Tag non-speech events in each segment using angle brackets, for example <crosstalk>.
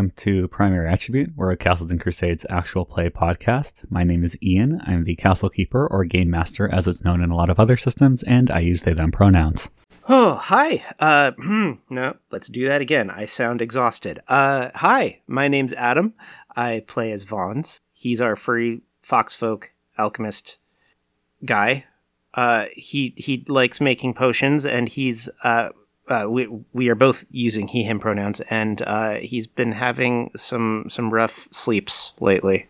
Welcome to Primary Attribute. We're a Castles and Crusades actual play podcast. My name is Ian. I'm the Castle Keeper, or Game Master, as it's known in a lot of other systems, and I use they them pronouns. Oh, hi. Uh, hmm, no, let's do that again. I sound exhausted. Uh, hi, my name's Adam. I play as Vons. He's our furry foxfolk alchemist guy. Uh, he he likes making potions, and he's uh, uh, we we are both using he him pronouns, and uh, he's been having some some rough sleeps lately.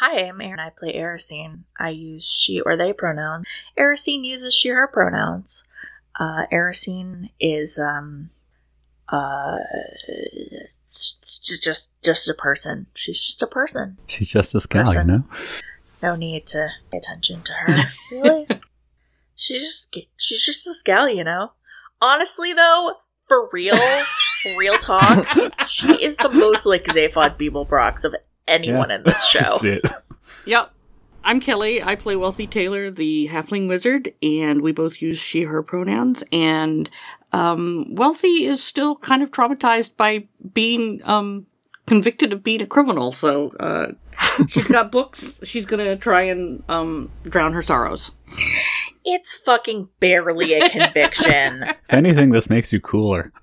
Hi, I'm Aaron. I play Erisine. I use she or they pronouns. Erisine uses she her pronouns. Uh, Erisine is um uh just just a person. She's just a person. She's just this gal, you know. No need to pay attention to her. really? <laughs> she's just she's just this gal, you know. Honestly, though, for real, <laughs> real talk, she is the most like Zaphod Beeblebrox of anyone Yeah. in this <laughs> show. That's it. Yep. I'm Kelly. I play Wealthy Taylor, the halfling wizard, and we both use she, her pronouns. And um, Wealthy is still kind of traumatized by being um, convicted of being a criminal. So uh, she's got books. She's going to try and um, drown her sorrows. It's fucking barely a conviction. <laughs> If anything, this makes you cooler. <laughs>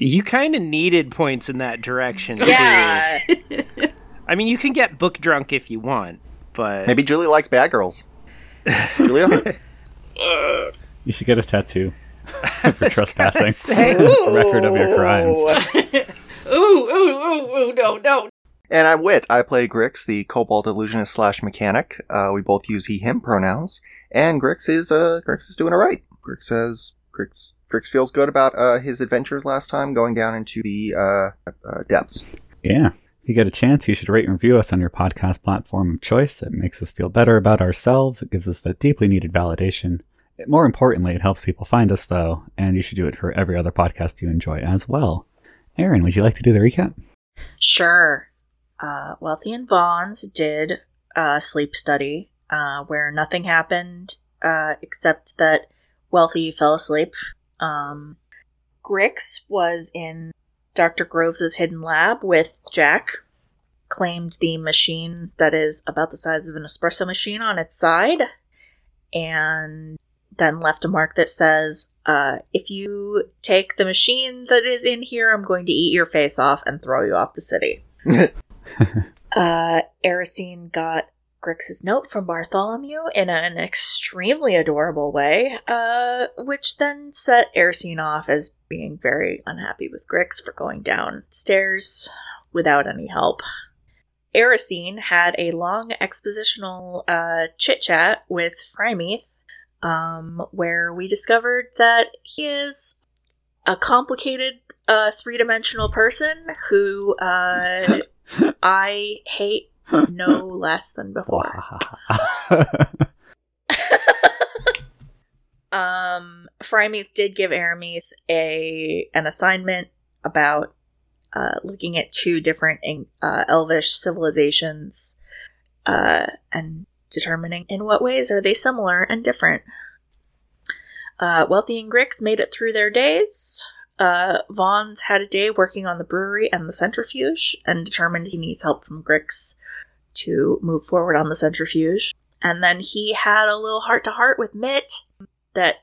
You kind of needed points in that direction. too. yeah. I mean, you can get book drunk if you want, but Maybe Julie likes bad girls. <laughs> Julia? You should get a tattoo for trespassing. say- a record of your crimes. Ooh, ooh, ooh, ooh, no, no. And I'm Wit. I play Grix, the Kobold Illusionist slash mechanic. Uh, we both use he, him pronouns. And Grix is, uh, Grix is doing alright. Grix says, Grix, Grix feels good about, uh, his adventures last time going down into the, uh, uh depths. Yeah. If you get a chance, you should rate and review us on your podcast platform of choice. It makes us feel better about ourselves. It gives us that deeply needed validation. More importantly, it helps people find us, though, and you should do it for every other podcast you enjoy as well. Aaron, would you like to do the recap? Sure. Uh, Wealthy and Vaughn's did a sleep study uh, where nothing happened uh, except that Wealthy fell asleep. Um, Grix was in Dr. Groves' hidden lab with Jack, claimed the machine that is about the size of an espresso machine on its side, and then left a mark that says, uh, if you take the machine that is in here, I'm going to eat your face off and throw you off the city. <laughs> <laughs> uh, Erisine got Grix's note from Bartholomew in an extremely adorable way, uh, which then set Erisine off as being very unhappy with Grix for going downstairs without any help. Erisine had a long expositional uh, chit chat with Frymeath, um, where we discovered that he is a complicated uh, three dimensional person who uh, <laughs> I hate no <laughs> less than before. <laughs> Um, Frymeath did give Arameath a an assignment about uh, looking at two different uh, Elvish civilizations uh, and determining in what ways are they similar and different. Uh, Wealthy and Grix made it through their days. Uh, Vaughn's had a day working on the brewery and the centrifuge and determined he needs help from Grix to move forward on the centrifuge. And then he had a little heart to heart with Mitt that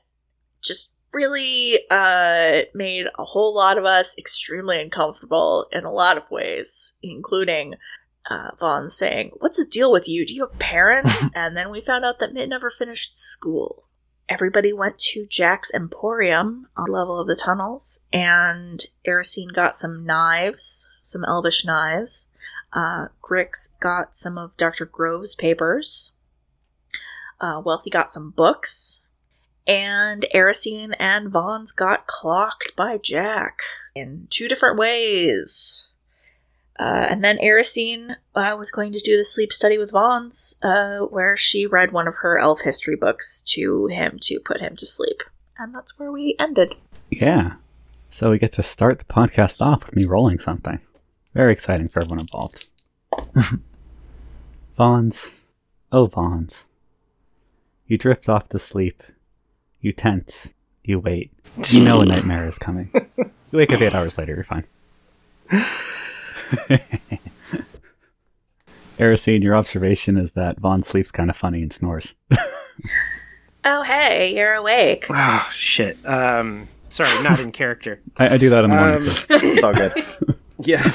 just really uh, made a whole lot of us extremely uncomfortable in a lot of ways, including uh, Vaughn saying, What's the deal with you? Do you have parents? <laughs> and then we found out that Mitt never finished school. Everybody went to Jack's Emporium on the level of the tunnels, and Erisine got some knives, some elvish knives. Uh, Grix got some of Dr. Grove's papers. Uh, Wealthy got some books. And Erisine and Vaughn's got clocked by Jack in two different ways. Uh, and then Erisine uh, was going to do the sleep study with Vaughn's, uh, where she read one of her elf history books to him to put him to sleep. And that's where we ended. yeah. So we get to start the podcast off with me rolling something. Very exciting for everyone involved. Vaughns. Oh, Vaughns. You drift off to sleep. You tense. You wait. You know a nightmare is coming. <laughs> You wake up eight hours later, you're fine. <laughs> Erisine, your observation is that Vaughn sleeps kind of funny and snores. <laughs> Oh, hey, you're awake. Oh shit. Um, sorry, not in character. <laughs> I, I do that in the morning. Um, too. It's all good. Yeah.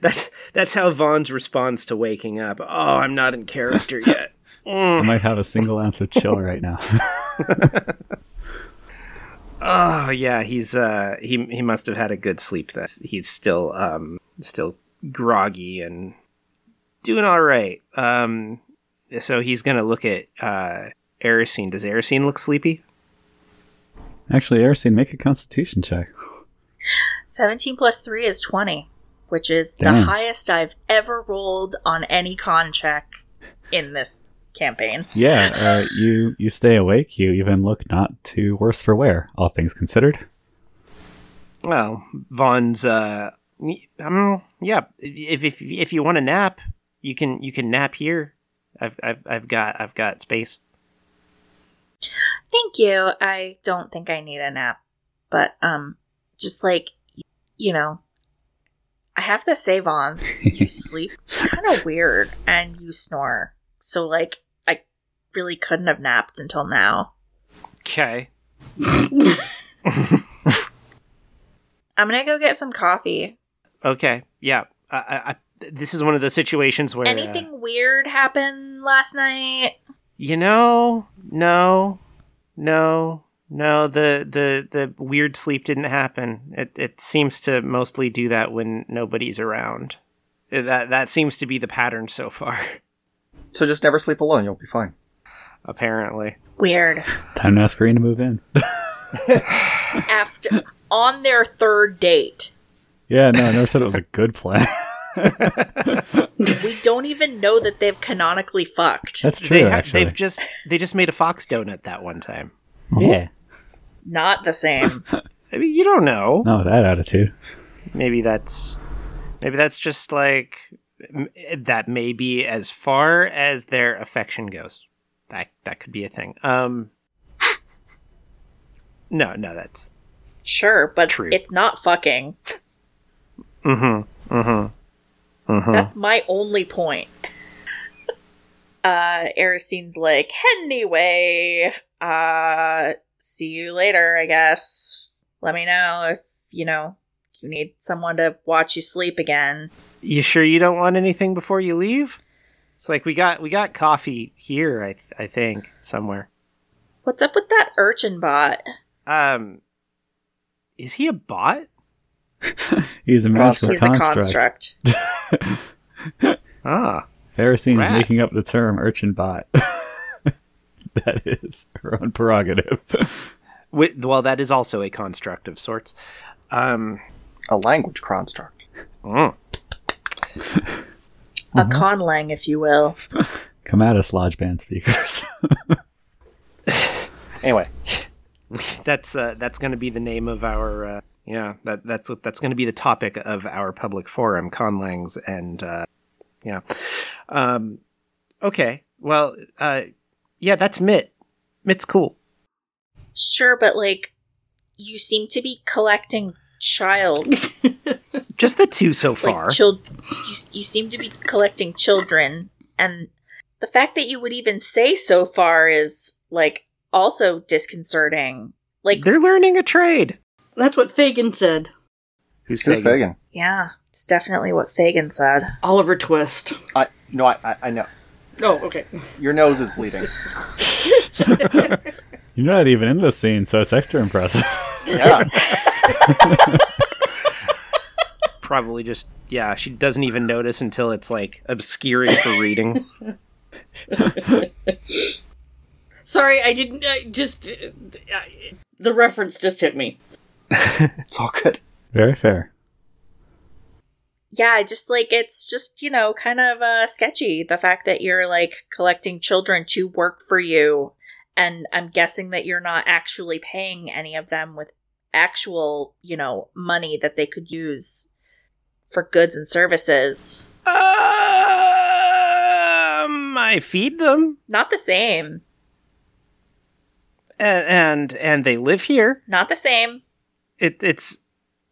that's that's how Vaughn's responds to waking up. Oh, I'm not in character yet. I might have a single ounce of chill right now. Oh yeah, he's uh he he must have had a good sleep then. He's still um still groggy and doing all right. Um so he's going to look at uh Erisine. Does Erisine look sleepy? Actually, Erisine, make a constitution check. 17 plus 3 is 20, which is the highest I've ever rolled on any con check in this campaign. Yeah, uh, you you stay awake. You even look not too worse for wear, all things considered. Well, Vaughn's uh um yeah, if if if you want to nap, you can you can nap here. I've I've I've got I've got space. Thank you. I don't think I need a nap, but um just like you know, I have to say Vons, you <laughs> sleep kind of weird and you snore. So like I really couldn't have napped until now. Okay. <laughs> I'm going to go get some coffee. Okay. Yeah. I, I, I this is one of those situations where uh, Anything weird happened last night? You know, no, no, no. The the the weird sleep didn't happen. It it seems to mostly do that when nobody's around. That that seems to be the pattern so far. <laughs> So just never sleep alone. You'll be fine. Apparently, Weird. Time to ask Green to move in. <laughs> After on their third date. yeah, no, I never said it was a good plan. We don't even know that they've canonically fucked. That's true. they ha- actually, they've just they just made a fox donut that one time. yeah. Not the same. <laughs> I mean, you don't know. No, that attitude. Maybe that's maybe that's just like m- that. May be as far as their affection goes. That that could be a thing. Um. <laughs> No, no, that's Sure, but True. it's not fucking. mm-hmm. Mm-hmm. Mm-hmm. That's my only point. <laughs> uh Erisine's like, anyway, uh see you later, I guess. Let me know if, you know, you need someone to watch you sleep again. You sure you don't want anything before you leave? It's like we got we got coffee here. I th- I think somewhere. What's up with that urchin bot? Um, is he a bot? <laughs> He's a magical He's a construct. construct. <laughs> Ah, Pharisine Rat. is making up the term urchin bot. <laughs> that is her own prerogative. Wi- well, that is also a construct of sorts. Um, A language construct. mm. A conlang, if you will. <laughs> Come at us, Lojban speakers. <laughs> Anyway, that's uh, that's going to be the name of our uh, yeah that that's that's going to be the topic of our public forum conlangs and uh, yeah um okay well uh yeah that's Mitt Mitt's cool Sure, but like, you seem to be collecting childs. <laughs> just the two so far like chil- you, you seem to be collecting children and the fact that you would even say so far is like also disconcerting like they're learning a trade That's what Fagin said. who's who's Fagin? Fagan? yeah it's definitely what fagin said Oliver Twist. I no, I, I I know. Oh, okay. Your nose is bleeding. <laughs> You're not even in the scene, so it's extra impressive. Yeah. <laughs> <laughs> probably just yeah she doesn't even notice until it's like obscuring her reading <laughs> Sorry, I didn't. I just uh, I- the reference just hit me. <laughs> it's all good. Very fair. yeah just like it's just you know kind of uh sketchy the fact that you're like collecting children to work for you and i'm guessing that you're not actually paying any of them with actual you know money that they could use for goods and services um I feed them not the same and and, and they live here not the same it it's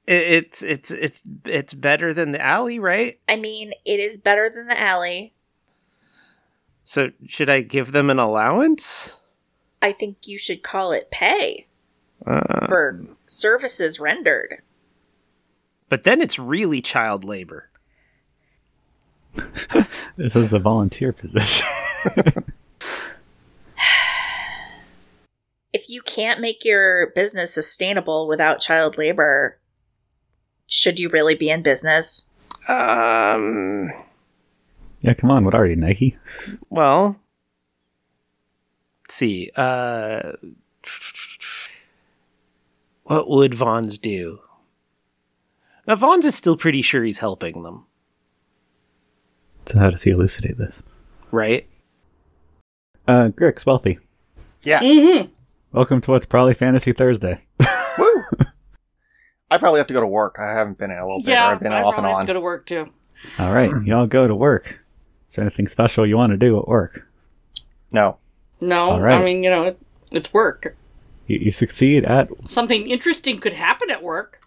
it's it's it's it's better than the alley, right? I mean, it is better than the alley. So should I give them an allowance? I think you should call it pay Uh, for services rendered. but then it's really child labor. <laughs> This is a volunteer position. <laughs> If you can't make your business sustainable without child labor, should you really be in business? Um. yeah, come on. What are you, Nike? Well, let's see. Uh, what would Vaughn's do? Now, Vaughn's is still pretty sure he's helping them, So how does he elucidate this? right? Uh, Grix, wealthy. Yeah. Mm-hmm. Welcome to what's probably Fantasy Thursday. <laughs> Woo! I probably have to go to work. I haven't been in a little bit. Yeah, I've been I off and probably have on. to go to work too. All right, <clears throat> y'all go to work. Is there anything special you want to do at work? No. No, All right. I mean you know it, it's work. You, you succeed at. Something interesting could happen at work.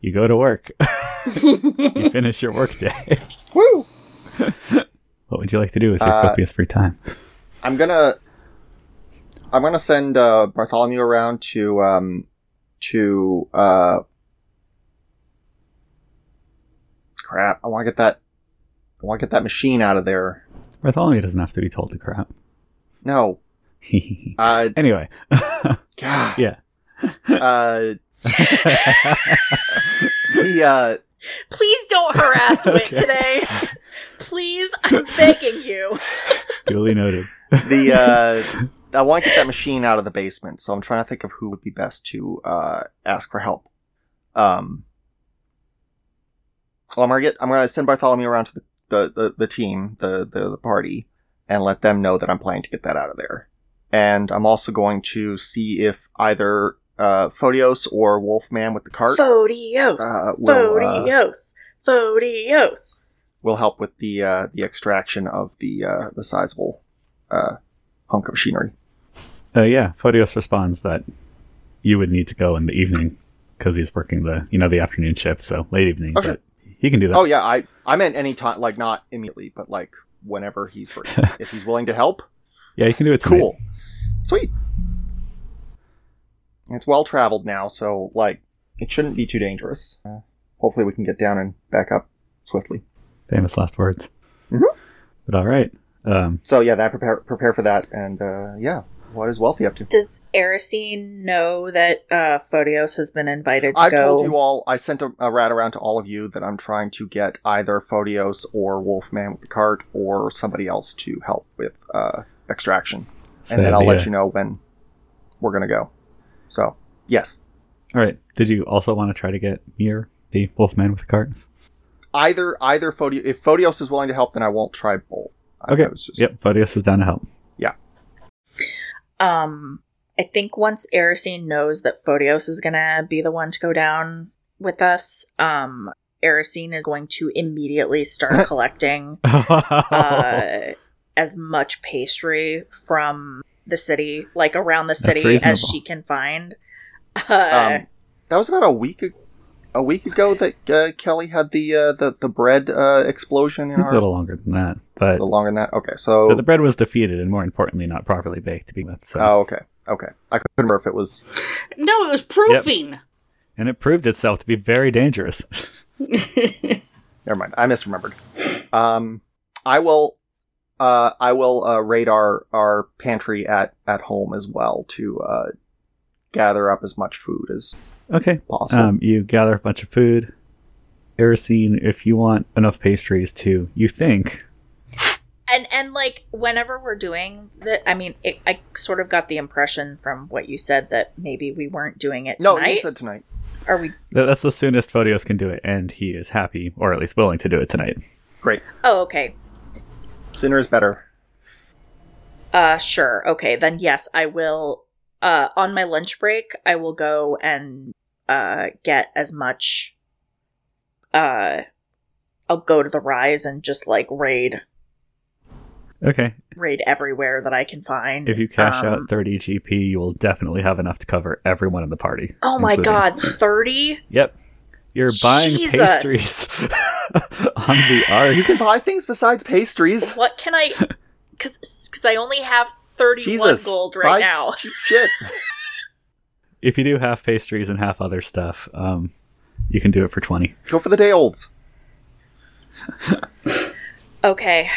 You go to work. <laughs> <laughs> you finish your work day. <laughs> Woo! what would you like to do with your Uh, copious free time? I'm gonna I'm gonna send uh, Bartholomew around to um to uh crap. I want to get that. I want to get that machine out of there. Bartholomew doesn't have to be told to crap. No. Uh, <laughs> anyway, God. yeah. Uh, <laughs> the uh, Please don't harass Wit Okay. today. Please, I'm begging you. <laughs> Duly noted. the uh, I want to get that machine out of the basement, so I'm trying to think of who would be best to uh, ask for help. Um, well, I'm gonna get I'm gonna send Bartholomew around to the the, the, the team, the, the the party, and let them know that I'm planning to get that out of there. And I'm also going to see if either uh, Photios or Wolfman with the cart Photios. uh, will uh, Photios. Photios. will help with the uh, the extraction of the uh, the sizable uh, hunk of machinery. Uh, yeah, Photios responds that you would need to go in the evening because he's working the you know the afternoon shift, so late evening. Oh, sure. but he can do that. Oh yeah, I I meant any time, like not immediately, but like whenever he's free. <laughs> if he's willing to help, yeah, you can do it. tonight. cool, sweet. It's well traveled now, so like it shouldn't be too dangerous. Uh, hopefully, we can get down and back up swiftly. Famous last words. Mhm. But all right. Um, So yeah, that prepare prepare for that, and uh, yeah, what is Wealthy up to? Does Erisine know that uh, Photios has been invited to I go? told you all. I sent a, a rat around to all of you that I'm trying to get either Photios or Wolfman with the cart, or somebody else to help with uh, extraction, so and then I'll the, let you know when we're gonna go. So yes, All right. Did you also want to try to get Mir, the Wolfman with the cart? either either Photios. If Photios is willing to help, then I won't try both. Okay. I was just- Yep. Photios is down to help. Yeah. Um, I think once Erisine knows that Photios is gonna be the one to go down with us, um, Erisine is going to immediately start <laughs> collecting <laughs> uh, as much pastry from the city, like around the city, as she can find. Uh, Um, that was about a week ag- a week ago that uh, Kelly had the uh, the the bread uh, explosion in a our. little longer than that, but, A little longer than that. Okay, so but the bread was defeated, and more importantly, not properly baked to begin with. So, oh, okay, okay. I couldn't remember if it was No, it was proofing. and it proved itself to be very dangerous. <laughs> Never mind. I misremembered. Um, I will. Uh, I will uh, raid our our pantry at at home as well to uh, gather up as much food as okay. possible. Um, you gather a bunch of food. Erisine, if you want enough pastries to, you think, and and like whenever we're doing that, I mean, it, I sort of got the impression from what you said that maybe we weren't doing it no, tonight. you said tonight. Are we? that's the soonest Photios can do it, and he is happy, or at least willing to do it tonight. Great. Oh, okay. Sooner is better. Uh, sure. Okay, then yes, I will. Uh, on my lunch break, I will go and uh get as much. Uh, I'll go to the rise and just like raid. Okay. raid everywhere that I can find. If you cash Um, out 30 GP, you will definitely have enough to cover everyone in the party. Oh my including- god, 30? Yep. You're buying Jesus. pastries <laughs> <laughs> on the arc. You can buy things besides pastries. What can I. Because I only have 31 Jesus. gold right now. <laughs> shit. <laughs> If you do half pastries and half other stuff, um, you can do it for 20. Go for the day olds. Okay.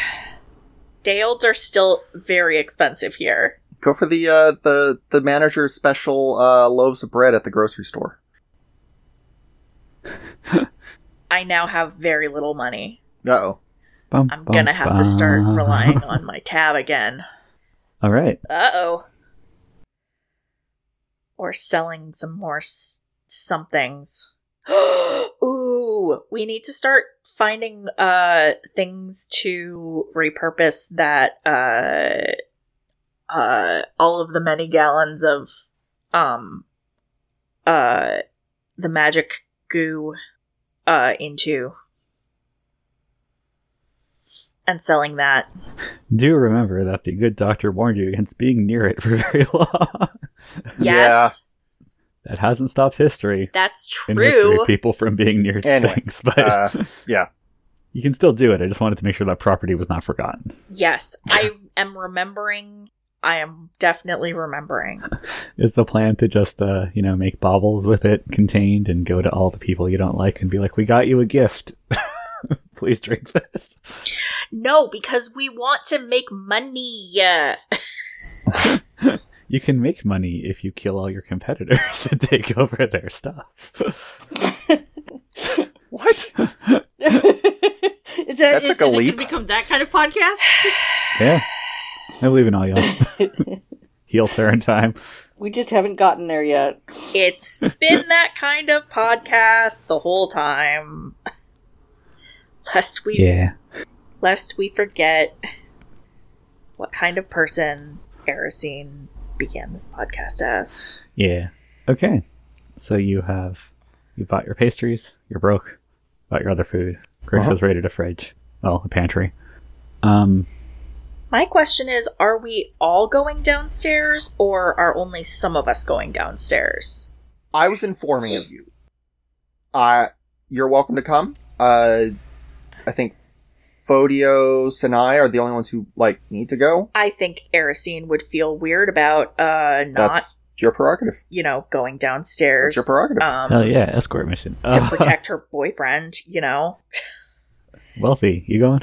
Day olds are still very expensive here. Go for the uh, the the manager's special uh, loaves of bread at the grocery store. I now have very little money. Uh oh. I'm bum, gonna have to start relying <laughs> on my tab again. All right. Uh oh. Or selling some more s- somethings. <gasps> Ooh, we need to start finding uh things to repurpose that uh uh all of the many gallons of um uh the magic goo uh into and selling that. Do remember that the good doctor warned you against being near it for <laughs> very long. Yes. that hasn't stopped history. That's In history, true. people from being near Anyway, things, <laughs> but Uh, yeah. you can still do it. I just wanted to make sure that property was not forgotten. Yes, I am remembering. I am definitely remembering. <laughs> Is the plan to just, uh, you know, make baubles with it contained and go to all the people you don't like and be like, "We got you a gift. <laughs> Please drink this." No, because we want to make money. Uh, <laughs> You can make money if you kill all your competitors and take over their stuff. what? that, That took is a leap. to become that kind of podcast? yeah, I believe in all y'all. <laughs> Heel turn time. we just haven't gotten there yet. it's been that kind of podcast the whole time. Lest we, Yeah. lest we forget what kind of person Erisine began this podcast as. Yeah. Okay. So you have you bought your pastries. You're broke. Bought your other food. Greg Uh-huh. has raided a fridge. Well, a pantry. Um. My question is: Are we all going downstairs, or are only some of us going downstairs? I was informing of you. Uh, you're welcome to come. Uh, I think Photios and I are the only ones who like need to go. I think Erisine would feel weird about uh not, That's your prerogative. you know, going downstairs. That's your prerogative. Um, Hell yeah, escort mission. to Uh, protect <laughs> her boyfriend, you know. wealthy, you going?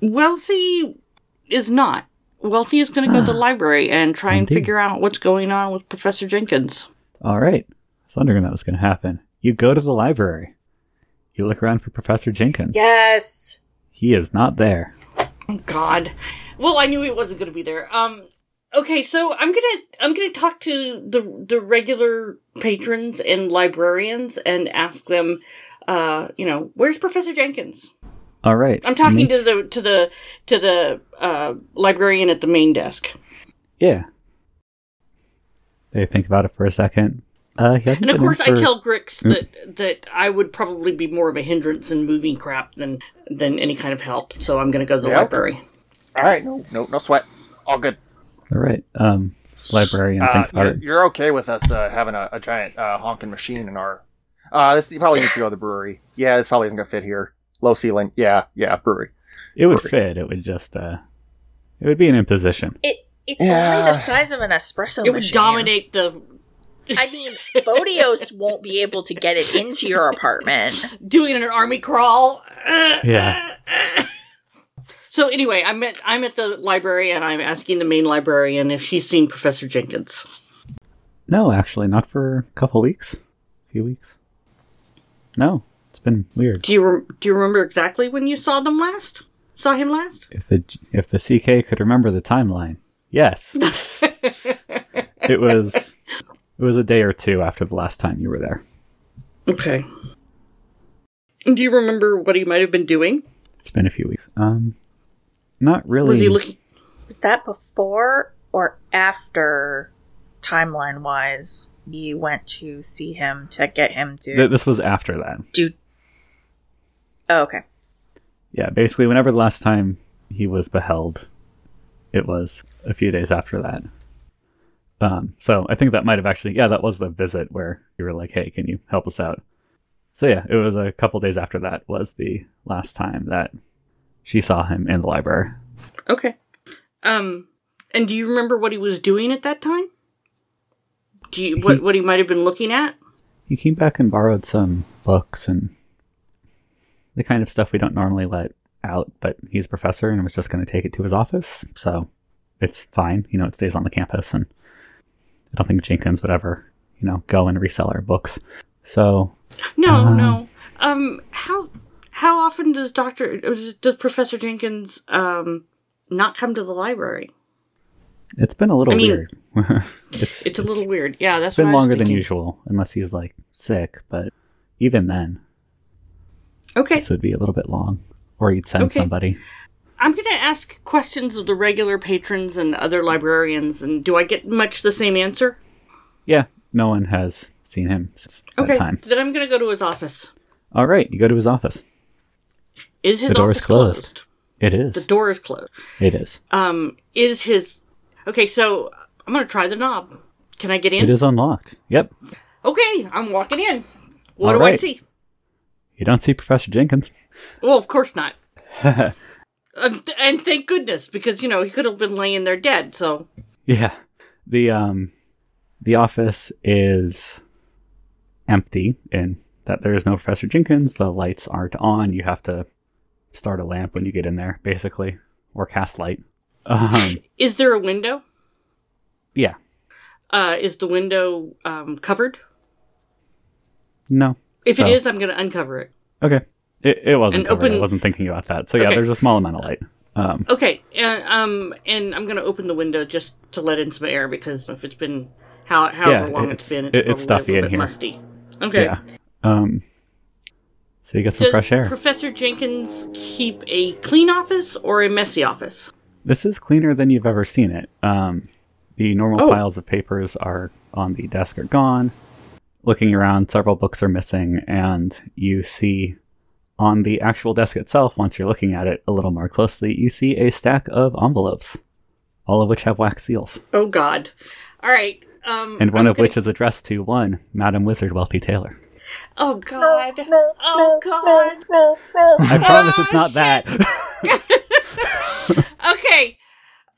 Wealthy is not. Wealthy is going to go to the <sighs> library and try and figure out what's going on with Professor Jenkins. All right. I was wondering that was going to happen. You go to the library. You look around for Professor Jenkins. Yes. He is not there. Oh God. Well, I knew he wasn't going to be there. Um. Okay, so I'm gonna I'm gonna talk to the the regular patrons and librarians and ask them, uh, you know, where's Professor Jenkins? All right. I'm talking Make- to the to the to the uh, librarian at the main desk, Yeah. They think about it for a second. Uh, he and of been in course I tell Grix that that I would probably be more of a hindrance in moving crap than than any kind of help. So I'm gonna go to the Yep. library. All right, no, no, no sweat. All good. All right. Um, librarian Uh, thinks about you're, you're okay with us uh, having a, a giant uh, honking machine in our. Uh, this you probably need to go to the brewery. Yeah, this probably isn't gonna fit here. Low ceiling. Yeah, yeah, brewery. It would fit. It would just, uh, it would be an imposition. It it's Yeah. only the size of an espresso It would machine. dominate the <laughs> I mean, Photios won't be able to get it into your apartment. doing an army crawl. <laughs> Yeah. So anyway, I'm at I'm at the library and I'm asking the main librarian if she's seen Professor Jenkins. No, actually, not for a couple weeks. A few weeks. No, it's been weird. Do you rem- do you remember exactly when you saw them last? Saw him last? If the if the CK could remember the timeline, yes, <laughs> it was it was a day or two after the last time you were there. Okay. Do you remember what he might have been doing? It's been a few weeks. Um, not really. Was he looking? Was that before or after, timeline wise, you went to see him to get him to Th- this was after that. do? Oh, okay. Yeah, basically, whenever the last time he was beheld, it was a few days after that. Um, so I think that might have actually, yeah, that was the visit where you were like, "Hey, can you help us out?" So yeah, it was a couple days after that was the last time that she saw him in the library. Okay. Um, and do you remember what he was doing at that time? Do you what what he might have been looking at? He came back and borrowed some books and the kind of stuff we don't normally let out, but he's a professor and was just going to take it to his office, so it's fine. You know, it stays on the campus, and I don't think Jenkins would ever, you know, go and resell our books. So No, Um, no. Um, how how often does Doctor does Professor Jenkins um not come to the library? it's been a little I mean, weird. <laughs> it's It's a little weird. Yeah, that's It's been what I was longer than usual, unless he's like sick. But even then, Okay, this would be a little bit long, or you'd send Okay. somebody. I'm going to ask questions of the regular patrons and other librarians, and do I get much the same answer? Yeah, no one has seen him since Okay, that time. then I'm going to go to his office. All right, you go to his office. Is his The door is closed. closed? It is. The door is closed. it is. Um, is his okay? So I'm going to try the knob. Can I get in? It is unlocked. Yep. Okay, I'm walking in. What All do I see? You don't see Professor Jenkins. Well, of course not. <laughs> Um, th- and thank goodness, because you know he could have been laying there dead. So Yeah. The um the office is empty in that there is no Professor Jenkins. The lights aren't on. You have to start a lamp when you get in there, basically, or cast light. Um, is there a window? yeah. Uh, is the window um, covered? No. If it So- is, I'm going to uncover it. Okay. It, it wasn't covered. I wasn't thinking about that. So yeah, Okay. there's a small amount of light. Um, Okay, and um, and I'm going to open the window just to let in some air because if it's been how however Yeah, long it's- it's been, it's, it's stuffy in here. musty. Okay. Yeah. Um, so you get some Does fresh air. Does Professor Jenkins keep a clean office or a messy office? This is cleaner than you've ever seen it. Um, the normal Oh. piles of papers are on the desk are gone. Looking around, several books are missing, and you see on the actual desk itself, once you're looking at it a little more closely, you see a stack of envelopes, all of which have wax seals, Oh God! All right. Um, and one I'm of gonna- which is addressed to one Madam Wizard Wealthy Taylor. Oh God! oh God! I promise it's not that. <laughs> okay.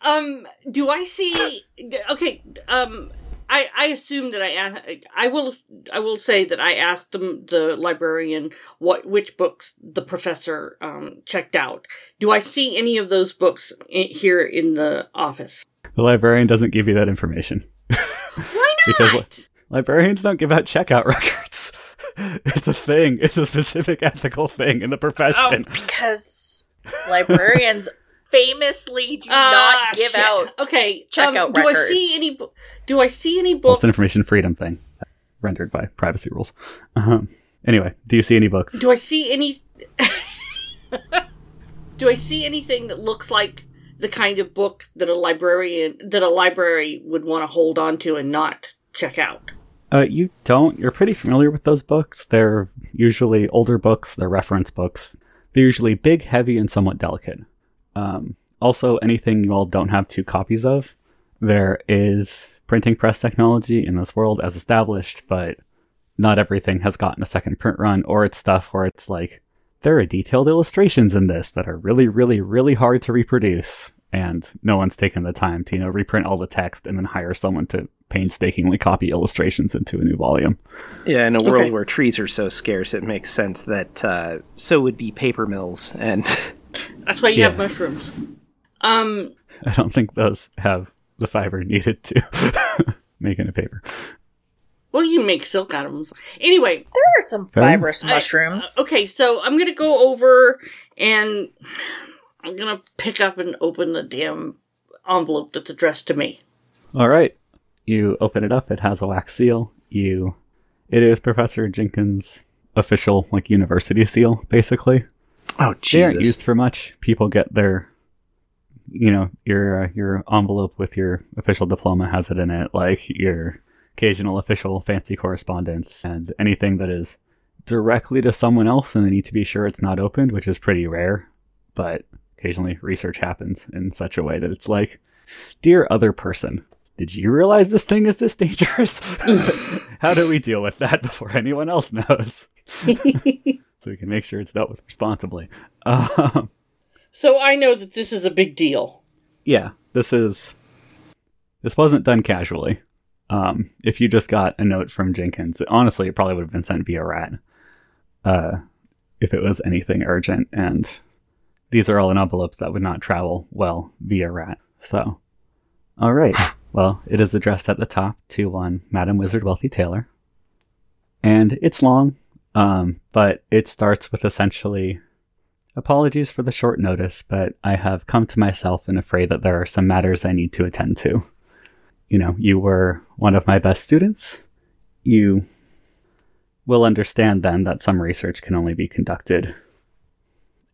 Um. Do I see? Okay. Um. I, I assume that I ask, I will I will say that I asked the the librarian what which books the professor um, checked out. Do I see any of those books i here in the office? the librarian doesn't give you that information. <laughs> Why <laughs> Because- not? Librarians don't give out checkout <laughs> records. It's a thing. It's a specific ethical thing in the profession. Oh, Because librarians famously do Ah, not give shit. out. okay checkout um, do I see any do I see any Well, books it's an information freedom thing rendered by privacy rules. Um, anyway, do you see any books? Do I see any? <laughs> Do I see anything that looks like the kind of book that a librarian that a library would want to hold on to and not check out? Uh, you don't. You're pretty familiar with those books. They're usually older books. They're reference books. They're usually big, heavy, and somewhat delicate. Um, also, anything you all don't have two copies of, there is printing press technology in this world as established, but not everything has gotten a second print run, or it's stuff where it's like, there are detailed illustrations in this that are really, really, really hard to reproduce. And no one's taken the time to, you know, reprint all the text and then hire someone to painstakingly copy illustrations into a new volume. Yeah, in a world Okay. where trees are so scarce, it makes sense that uh, so would be paper mills. And <laughs> That's why you Yeah. have mushrooms. Um, I don't think those have the fiber needed to <laughs> make into paper. well, you make silk out of them. Anyway, There are some Fair enough. fibrous mushrooms. okay, so I'm gonna go over and I'm gonna pick up and open the damn envelope that's addressed to me. All right. You open it up. It has a wax seal. You, it is Professor Jenkins' official like university seal, basically. Oh They aren't used for much. People get their, you know, your uh, your envelope with your official diploma has it in it, like your occasional official fancy correspondence, and anything that is directly to someone else, and they need to be sure it's not opened, which is pretty rare. But occasionally, research happens in such a way that it's like Dear other person, did you realize this thing is this dangerous? <laughs> <laughs> How do we deal with that before anyone else knows? <laughs> so we can make sure it's dealt with responsibly. <laughs> Um, So I know that this is a big deal. yeah, this is. This wasn't done casually. Um, if you just got a note from Jenkins, honestly, it probably would have been sent via rat. Uh, if it was anything urgent, and these are all in envelopes that would not travel well via rat. So, all right. Well, it is addressed at the top to one Madam Wizard Wealthy Taylor, and it's long, um, but it starts with essentially apologies for the short notice, but I have come to myself and afraid that there are some matters I need to attend to. You know, you were one of my best students. You will understand then that some research can only be conducted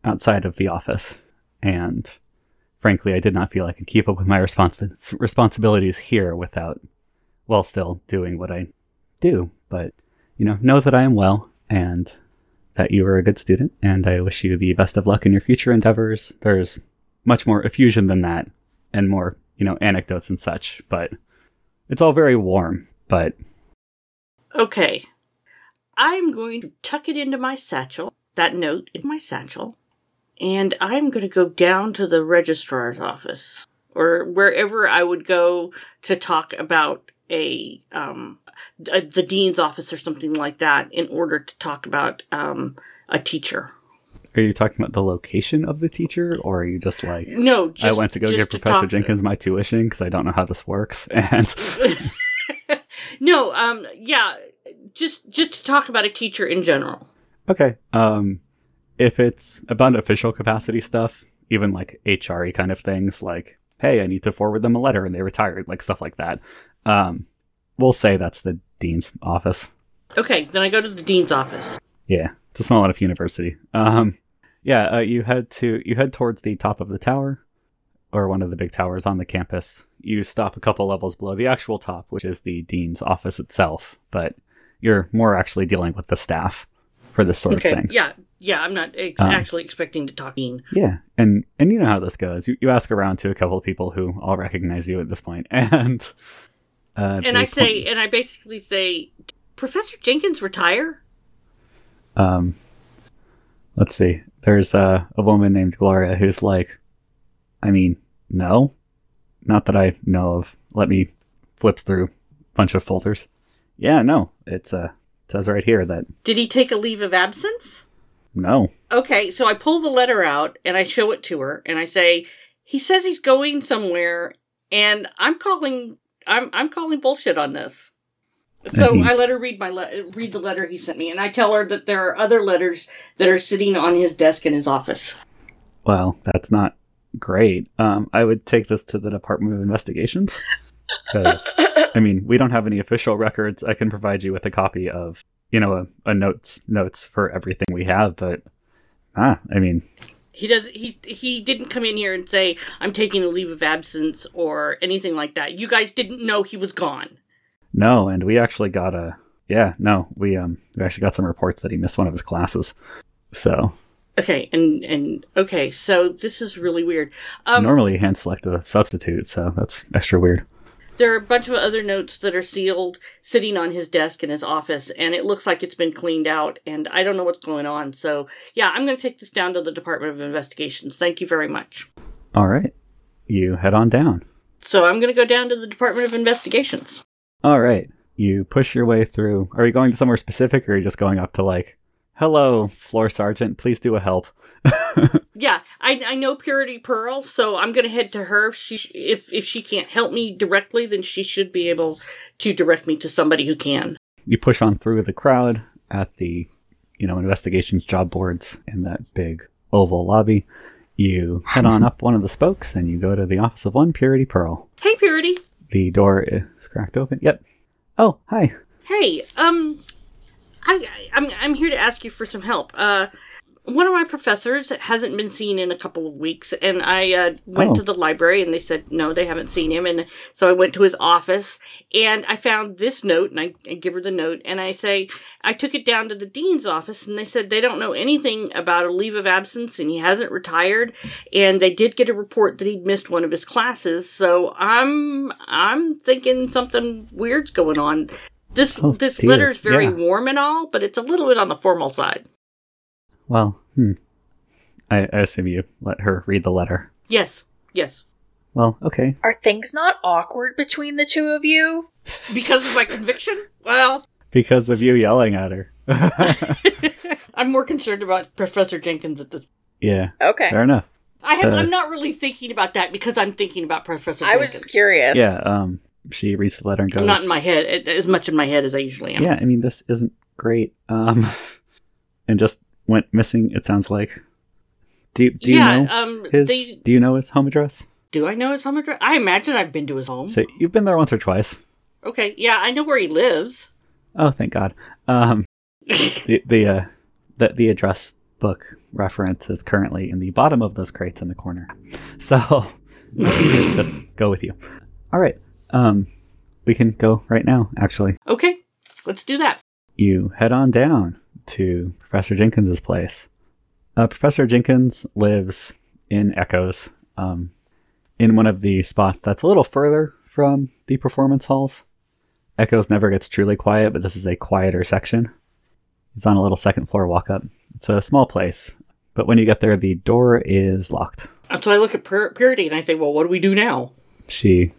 outside of the office. And frankly, I did not feel I could keep up with my respons- responsibilities here without, while still doing what I do. But, you know, know that I am well and that you were a good student, and I wish you the best of luck in your future endeavors. There's much more effusion than that, and more, you know, anecdotes and such, but it's all very warm. But Okay. I'm going to tuck it into my satchel, that note in my satchel, and I'm going to go down to the registrar's office or wherever I would go to talk about a um a, the dean's office or something like that in order to talk about um a teacher. are you talking about the location of the teacher, or are you just like, No, just, I went to go give Professor Jenkins my tuition because I don't know how this works, <laughs> and <laughs> no, um yeah, just just to talk about a teacher in general. Okay. Um, if it's about official capacity stuff, even like HRE kind of things, like, hey, I need to forward them a letter and they retired, like stuff like that. Um, we'll say that's the dean's office. Okay, then I go to the dean's office. Yeah, it's a small enough university. Um, yeah, uh, you head to you head towards the top of the tower, or one of the big towers on the campus. You stop a couple levels below the actual top, which is the dean's office itself. But you're more actually dealing with the staff for this sort okay, of thing. yeah, yeah, I'm not ex- Um, actually expecting to talk dean. Yeah, and and you know how this goes. You, you ask around to a couple of people who all recognize you at this point, <laughs> and uh, and I say, point- and I basically say, Professor Jenkins retire? um, let's see. There's uh, a woman named Gloria who's like, I mean, no, not that I know of. Let me flips through a bunch of folders. Yeah, no, it's uh, it says right here that Did he take a leave of absence? no. Okay, so I pull the letter out and I show it to her and I say, he says he's going somewhere and I'm calling I'm I'm calling bullshit on this. <laughs> So. I let her read my le- read the letter he sent me and I tell her that there are other letters that are sitting on his desk in his office. Well, that's not great. Um, I would take this to the Department of Investigations because I mean we don't have any official records. I can provide you with a copy of you know a, a notes notes for everything we have, but ah, I mean He does he he didn't come in here and say I'm taking a leave of absence or anything like that. You guys didn't know he was gone. no, and we actually got a yeah no we um we actually got some reports that he missed one of his classes. So Okay, and and okay, so this is really weird. Um normally you hand select a substitute, so that's extra weird. There are a bunch of other notes that are sealed sitting on his desk in his office and it looks like it's been cleaned out and i don't know what's going on so yeah i'm going to take this down to the department of investigations thank you very much All right, you head on down. so i'm going to go down to the department of investigations All right. You push your way through. Are you going to somewhere specific or are you just going up to like, hello, floor sergeant, please do a help? <laughs> yeah i, I know purity pearl so i'm going to head to her if she if if she can't help me directly then she should be able to direct me to somebody who can you push on through the crowd at the, you know, investigations job boards in that big oval lobby. You head on up one of the spokes and you go to the office of one Purity Pearl. hey purity The door is cracked open. Yep. Oh, hi. Hey, um, I, I I'm I'm here to ask you for some help. Uh, one of my professors hasn't been seen in a couple of weeks, and I uh, went Oh. to the library, and they said no, they haven't seen him, and so I went to his office, and I found this note, and I, I give her the note, and I say I took it down to the dean's office, and they said they don't know anything about a leave of absence, and he hasn't retired, and they did get a report that he'd missed one of his classes, so I'm I'm thinking something weird's going on. This Oh, this letter is very Yeah. warm and all, but it's a little bit on the formal side. Well, hmm. I, I assume you let her read the letter. Yes, yes. Well, okay. Are things not awkward between the two of you? Because of my conviction? Well, Because of you yelling at her. <laughs> I'm more concerned about Professor Jenkins at this. yeah, Okay. fair enough. I have, Uh, I'm not really thinking about that because I'm thinking about Professor I Jenkins. was just curious. Yeah, um, she reads the letter and goes, I'm not in my head it- as much in my head as I usually am. Yeah, I mean, this isn't great. Um, <laughs> and just went missing, it sounds like. Do, do you yeah. know um. his, They, do you know his home address? do I know his home address? I imagine I've been to his home. So you've been there once or twice. okay. Yeah, I know where he lives. Oh, thank God. Um, <laughs> the the uh, the, the address book reference is currently in the bottom of those crates in the corner. <laughs> So <laughs> just go with you. All right. Um, we can go right now. Actually, okay. Let's do that. you head on down to Professor Jenkins's place. Uh, Professor Jenkins lives in Echoes, um, in one of the spots that's a little further from the performance halls. Echoes never gets truly quiet, but this is a quieter section. It's on a little second floor walk up. It's a small place, but when you get there, the door is locked. And So I look at Pur- Purity and I say, well, what do we do now? She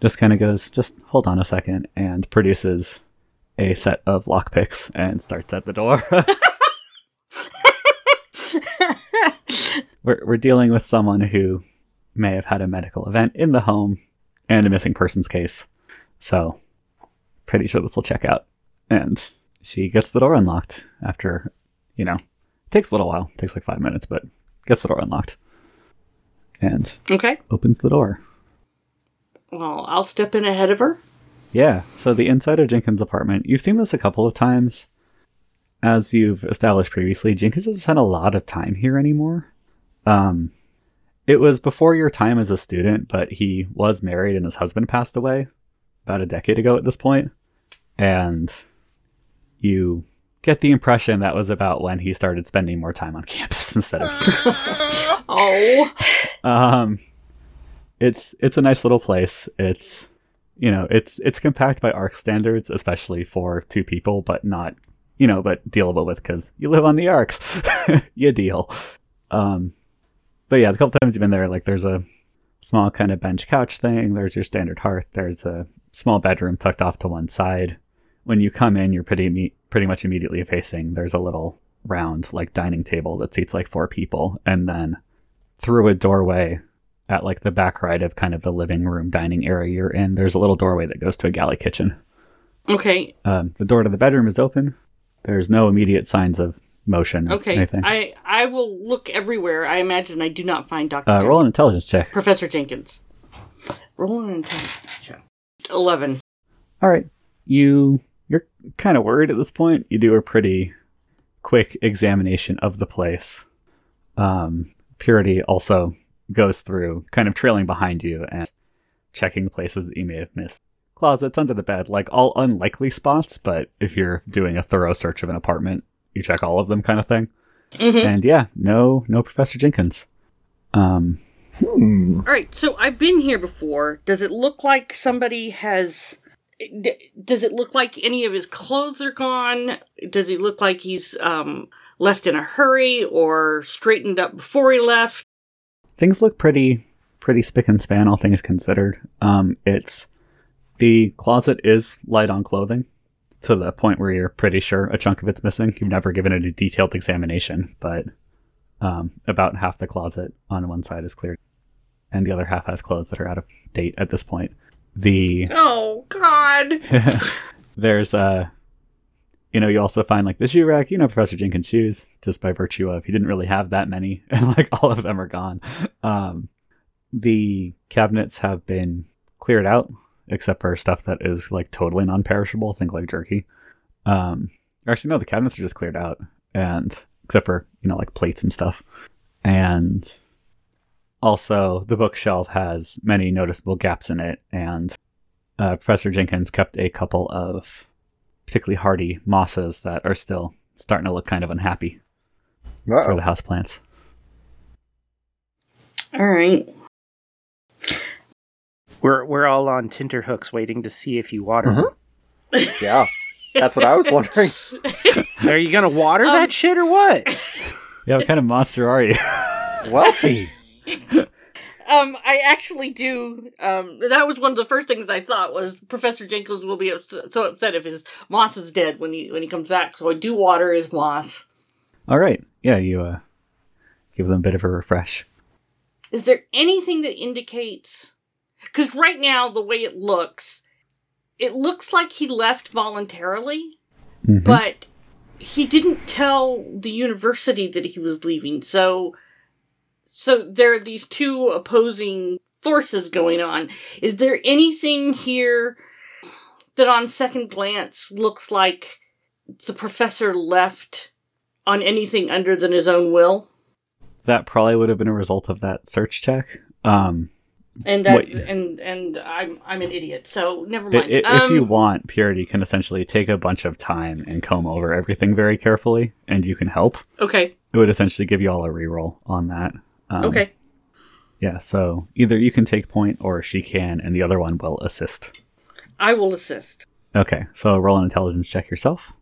just kind of goes, just hold on a second, and produces a set of lockpicks and starts at the door. <laughs> we're, we're dealing with someone who may have had a medical event in the home and a missing persons case. So, pretty sure this will check out. And she gets the door unlocked after, you know, it takes a little while, it takes like five minutes, but gets the door unlocked and okay. opens the door. Well, I'll step in ahead of her. Yeah, so the inside of Jenkins' apartment, you've seen this a couple of times. As you've established previously, Jenkins doesn't spend a lot of time here anymore. Um, it was before your time as a student, but he was married and his husband passed away about a decade ago at this point. And you get the impression that was about when he started spending more time on <laughs> campus instead of here. <laughs> Oh. Um, it's it's a nice little place. It's you know it's it's compact by arc standards, especially for two people, but not you know but dealable with because you live on the arcs. <laughs> you deal. Um, but yeah, the couple times you've been there, like there's a small kind of bench couch thing. There's your standard hearth. There's a small bedroom tucked off to one side. When you come in, you're pretty me- pretty much immediately facing. There's a little round like dining table that seats like four people, and then through a doorway at like the back right of kind of the living room dining area you're in, there's a little doorway that goes to a galley kitchen. Okay. Um, the door to the bedroom is open. There's no immediate signs of motion. Okay. Anything. I I will look everywhere. I imagine I do not find Doctor. uh, roll an intelligence check. Professor Jenkins. Roll an intelligence check. Eleven. All right. You you're kind of worried at this point. You do a pretty quick examination of the place. Um, Purity also goes through, kind of trailing behind you and checking places that you may have missed. Closets under the bed, like all unlikely spots, but if you're doing a thorough search of an apartment, you check all of them kind of thing. Mhm. And yeah, no no Professor Jenkins. Um Hmm. All right. So I've been here before. Does it look like somebody has? d- Does it look like any of his clothes are gone? Does he look like he's um, left in a hurry or straightened up before he left? Things look pretty pretty spick and span all things considered. Um it's the closet is light on clothing to the point where you're pretty sure a chunk of it's missing. You've never given it a detailed examination but um about half the closet on one side is clear and the other half has clothes that are out of date at this point. The Oh God! <laughs> there's uh you know you also find like the shoe rack you know professor jenkins shoes just by virtue of he didn't really have that many <laughs> and like all of them are gone um the cabinets have been cleared out except for stuff that is like totally non-perishable think like jerky um actually no the cabinets are just cleared out and except for you know like plates and stuff. And also, the bookshelf has many noticeable gaps in it, and uh, Professor Jenkins kept a couple of particularly hardy mosses that are still starting to look kind of unhappy for Uh-oh. the houseplants. All right. We're we're all on tenterhooks waiting to see if you water. Mhm. Yeah, that's what I was wondering. <laughs> Are you gonna water that shit or what? Yeah, what kind of monster are you? Wealthy. <laughs> Um, I actually do. Um, that was one of the first things I thought was Professor Jenkins will be ups- so upset if his moss is dead when he when he comes back. So I do water his moss. All right, yeah, you uh, give them a bit of a refresh. Is there anything that indicates? Because right now, the way it looks, it looks like he left voluntarily, Mhm. but he didn't tell the university that he was leaving. So, so there are these two opposing forces going on. Is there anything here that, on second glance, looks like the professor left on anything under than his own will? That probably would have been a result of that search check. Um, And that, Wait. and and I'm I'm an idiot, so never mind. i- if um, you want, Purity can essentially take a bunch of time and comb over everything very carefully, and you can help. okay, It would essentially give you all a reroll on that. Um, okay, Yeah, so either you can take point or she can, and the other one will assist. I will assist. Okay, so roll an intelligence check yourself.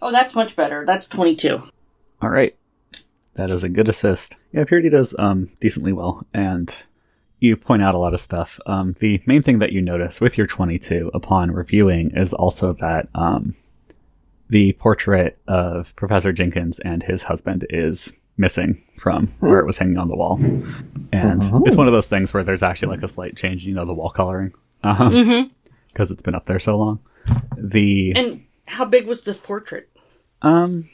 Oh, that's much better. That's twenty two. All right, that is a good assist. Yeah, Purity does um, decently well, and you point out a lot of stuff. Um, the main thing that you notice with your 22 upon reviewing is also that um, the portrait of Professor Jenkins and his husband is missing from where it was hanging on the wall, and it's one of those things where there's actually like a slight change, you know, the wall coloring, because Mm-hmm. it's been up there so long. The And how big was this portrait? um,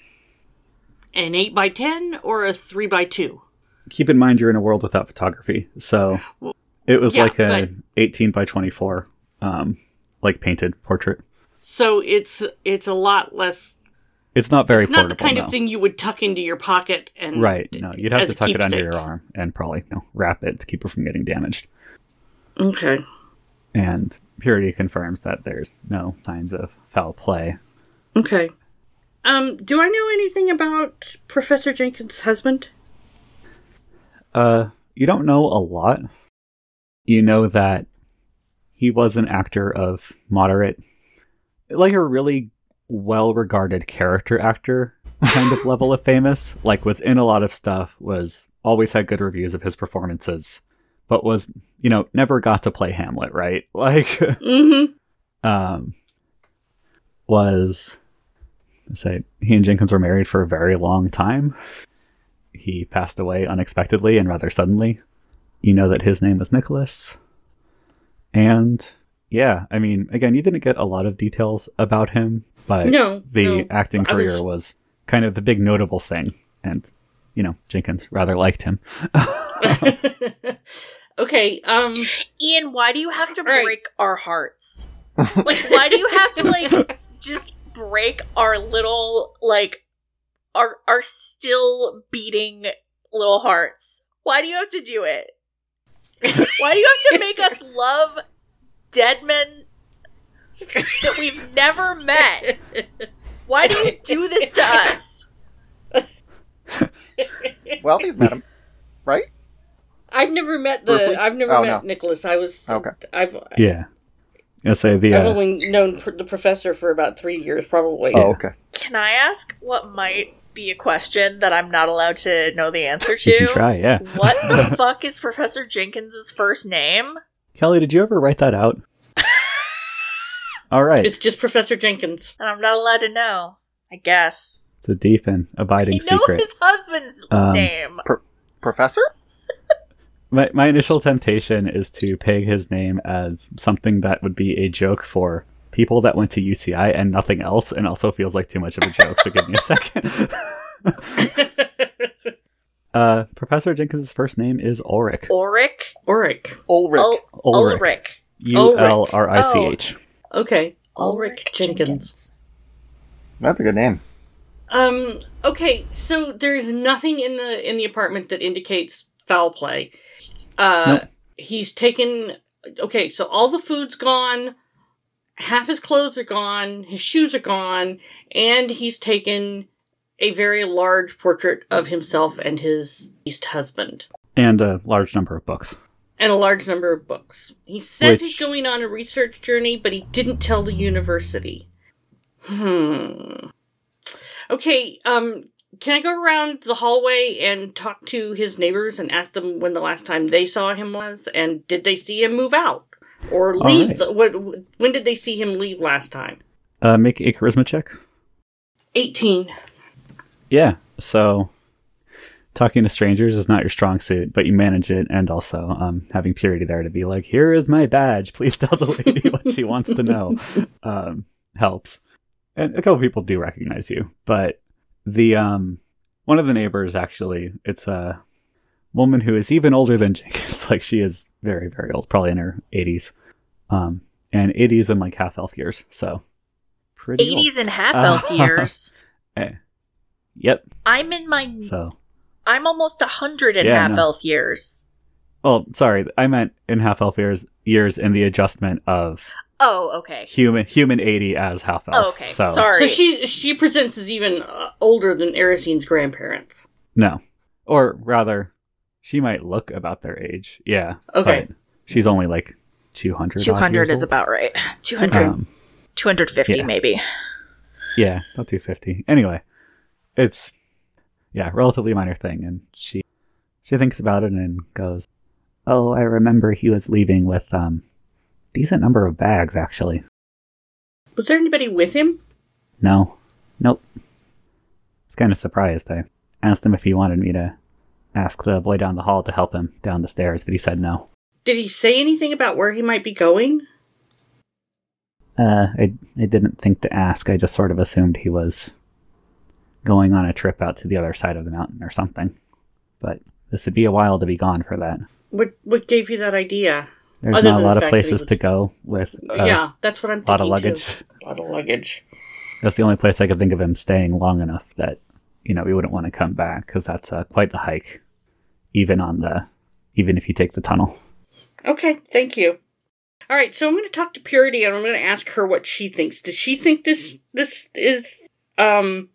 An eight by ten or a three by two? keep in mind you're in a world without photography, so it was yeah, like a but- 18 by 24, um, like painted portrait. So it's it's a lot less. It's not very it's not portable. the kind no. of thing you would tuck into your pocket and Right. No, you'd have to tuck it under your arm and probably you know, wrap it to keep it from getting damaged. Okay. And Purity confirms that there's no signs of foul play. Okay. Um, do I know anything about Professor Jenkins' husband? Uh, you don't know a lot. You know that he was an actor of moderate, like a really well regarded character actor kind of level of famous. Like, was in a lot of stuff, was always had good reviews of his performances, but was, you know, never got to play Hamlet, right? <laughs> Like, Mm-hmm. um, was say he and Jenkins were married for a very long time. He passed away unexpectedly and rather suddenly. You know that his name was Nicholas. And yeah, I mean, again, you didn't get a lot of details about him, but No, the no. acting I was- career was kind of the big notable thing. And, you know, Jenkins rather liked him. <laughs> okay. Um. Ian, why do you have to Right. break our hearts? <laughs> Like, why do you have to like just break our little like our our still beating little hearts? Why do you have to do it? <laughs> Why do you have to make us love dead men <laughs> that we've never met? Why do you do this to us? <laughs> Wealthy's met him, right? I've never met the. Briefly? I've never Oh, met no. Nicholas. I was. Okay. I've. Yeah. I say the I've uh, only known pr- the professor for about three years, probably. Oh, okay. Can I ask what might be a question that I'm not allowed to know the answer you can to? try, yeah. What the <laughs> fuck is Professor Jenkins's first name? Kelly, did you ever write that out? All right. It's just Professor Jenkins. And I'm not allowed to know. I guess. It's a deep and abiding I know secret. his husband's Um, name. Professor? <laughs> My, my initial temptation is to peg his name as something that would be a joke for people that went to UCI and nothing else, and also feels like too much of a joke. So give me a second. <laughs> uh, Professor Jenkins' first name is Ulrich. Ulrich? Ulrich. Ulrich. Ul- Ulrich. Ulrich. U L R I C H. Okay. Ulrich Jenkins. That's a good name. Um. Okay. So there's nothing in the in the apartment that indicates foul play. Uh, Nope. he's taken. Okay. So all the food's gone. Half his clothes are gone. His shoes are gone, and he's taken a very large portrait of himself and his deceased husband, And a large number of books. And a large number of books. He says Which- he's going on a research journey, but he didn't tell the university. Hmm. Okay, um, can I go around the hallway and talk to his neighbors and ask them when the last time they saw him was, and did they see him move out or leave? right. The, what, when did they see him leave last time? Uh, make a charisma check. Eighteen. Yeah. So talking to strangers is not your strong suit, but you manage it, and also um, having purity there to be like, "Here is my badge. <laughs> Please tell the lady what she wants to know." <laughs> Um, helps. And a couple people do recognize you, but the um, one of the neighbors actually, it's a woman who is even older than <laughs> Jenkins. like she is very, very old, probably in her eighties, um, and eighties and like half elf years. So pretty 80s and half elf Uh, years. Eh. Yep. I'm in my. So. I'm almost a hundred and Yeah, half no. elf years. Oh, sorry. I meant in half elf years, years in the adjustment of Oh, okay. human human eighty as half elf. Oh, okay. So Sorry. So she she presents as even uh, older than Erisine's grandparents. no, or rather, she might look about their age. Yeah. Okay. but she's only like two hundred. 200 is about right. 200, Um, 250 yeah. maybe. yeah, about two fifty. Anyway, it's yeah, relatively minor thing, and she she thinks about it and goes, "Oh, I remember he was leaving with um decent number of bags actually." Was there anybody with him? No. Nope. I was kind of surprised. I asked him if he wanted me to ask the boy down the hall to help him down the stairs, but he said no. Did he say anything about where he might be going? Uh, I, I didn't think to ask. I just sort of assumed he was going on a trip out to the other side of the mountain or something. But this would be a while to be gone for that. What what gave you that idea? There's Other not a lot of fact that he places was- to go with uh, yeah, that's what I'm a lot of luggage. too. A lot of luggage. That's the only place I could think of him staying long enough that you know we wouldn't want to come back because that's uh, quite the hike, even on the even if you take the tunnel. Okay, thank you. All right, so I'm going to talk to Purity and I'm going to ask her what she thinks. Does she think this this is um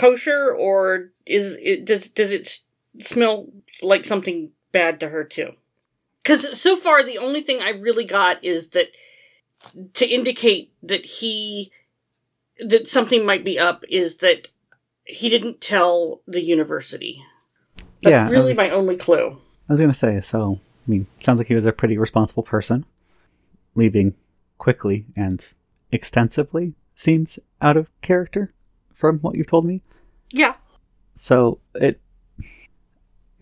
kosher or is it does does it smell like something bad to her too? Cuz so far the only thing I really got is that to indicate that he that something might be up is that he didn't tell the university. That's Yeah, really was- my only clue. I was gonna say, so I mean, sounds like he was a pretty responsible person. Leaving quickly and extensively seems out of character from what you've told me. Yeah. So it,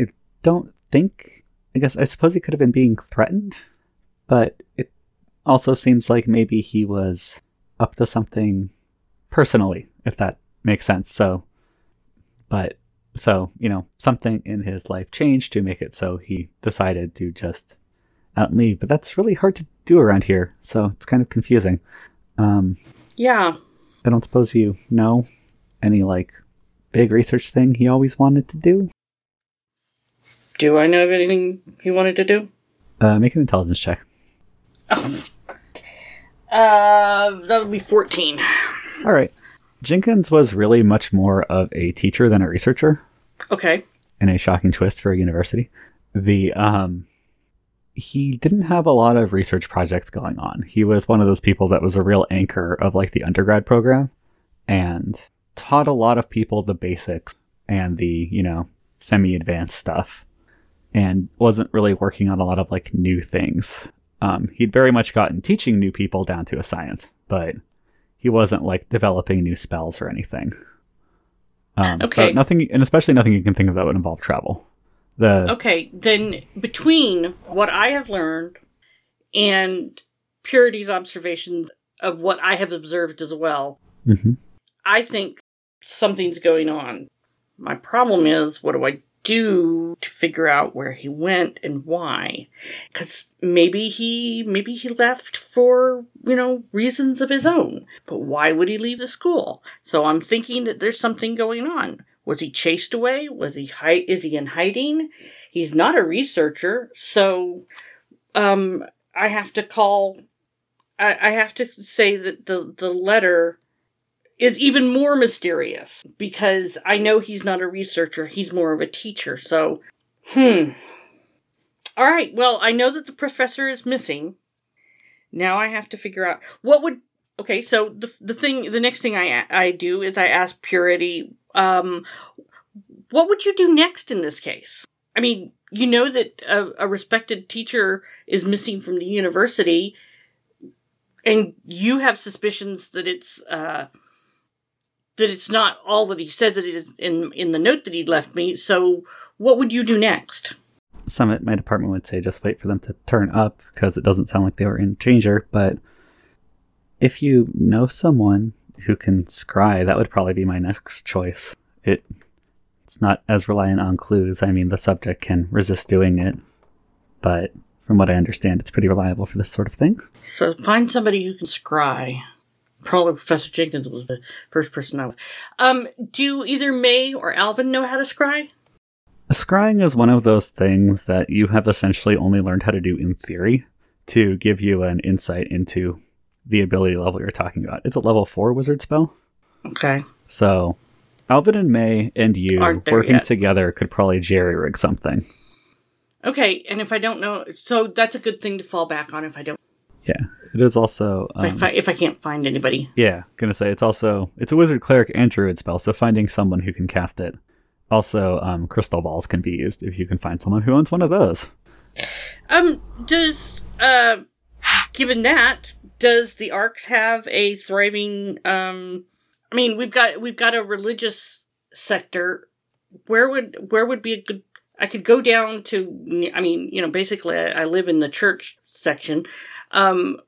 I don't think. I guess I suppose he could have been being threatened, but it also seems like maybe he was up to something personally, if that makes sense. So, but so you know, something in his life changed to make it so he decided to just out and leave. But that's really hard to do around here, so it's kind of confusing. Um, Yeah. I don't suppose you know any like big research thing he always wanted to do. Do I know of anything he wanted to do? Uh, make an intelligence check. Oh. Uh, that would be 14. All right. Jenkins was really much more of a teacher than a researcher, Okay. in a shocking twist for a university. The um, he didn't have a lot of research projects going on. He was one of those people that was a real anchor of like the undergrad program, and taught a lot of people the basics and the you know semi-advanced stuff, and wasn't really working on a lot of like new things. Um, he'd very much gotten teaching new people down to a science, but he wasn't like developing new spells or anything. Um, Okay. So nothing, and especially nothing you can think of that would involve travel. The Okay, then between what I have learned and Purity's observations of what I have observed as well, Mhm. I think something's going on. My problem is, what do I do to figure out where he went and why. Cause maybe he, maybe he left for, you know, reasons of his own. But why would he leave the school? So I'm thinking that there's something going on. Was he chased away? Was he hi- is he in hiding? He's not a researcher, so um I have to call I, I have to say that the the letter is even more mysterious because I know he's not a researcher, he's more of a teacher. So, hmm. All right, well, I know that the professor is missing. Now I have to figure out what would Okay, so the the thing the next thing I I do is I ask Purity um what would you do next in this case? I mean, you know that a, a respected teacher is missing from the university and you have suspicions that it's uh that it's not all that he says it is in in the note that he left me. So, what would you do next? Some at my department would say just wait for them to turn up because it doesn't sound like they were in danger. But if you know someone who can scry, that would probably be my next choice. It it's not as reliant on clues. I mean, the subject can resist doing it, but from what I understand, it's pretty reliable for this sort of thing. So, find somebody who can scry. Probably Professor Jenkins was the first person out. Um, do either May or Alvin know how to scry? Scrying is one of those things that you have essentially only learned how to do in theory to give you an insight into the ability level you're talking about. It's a level 4 wizard spell. Okay. So, Alvin and May and you working yet. together could probably jerry rig something. Okay, and if I don't know, so that's a good thing to fall back on if I don't, Yeah. It is also. if, I, Um, fi- if I can't find anybody. yeah, gonna say it's also it's a wizard cleric and druid spell, so finding someone who can cast it. Also, um, crystal balls can be used if you can find someone who owns one of those. Um, does uh, given that, does the Arcs have a thriving? Um, I mean, we've got we've got a religious sector. Where would where would be a good? I could go down to. I mean, you know, basically, I, I live in the church section. Um,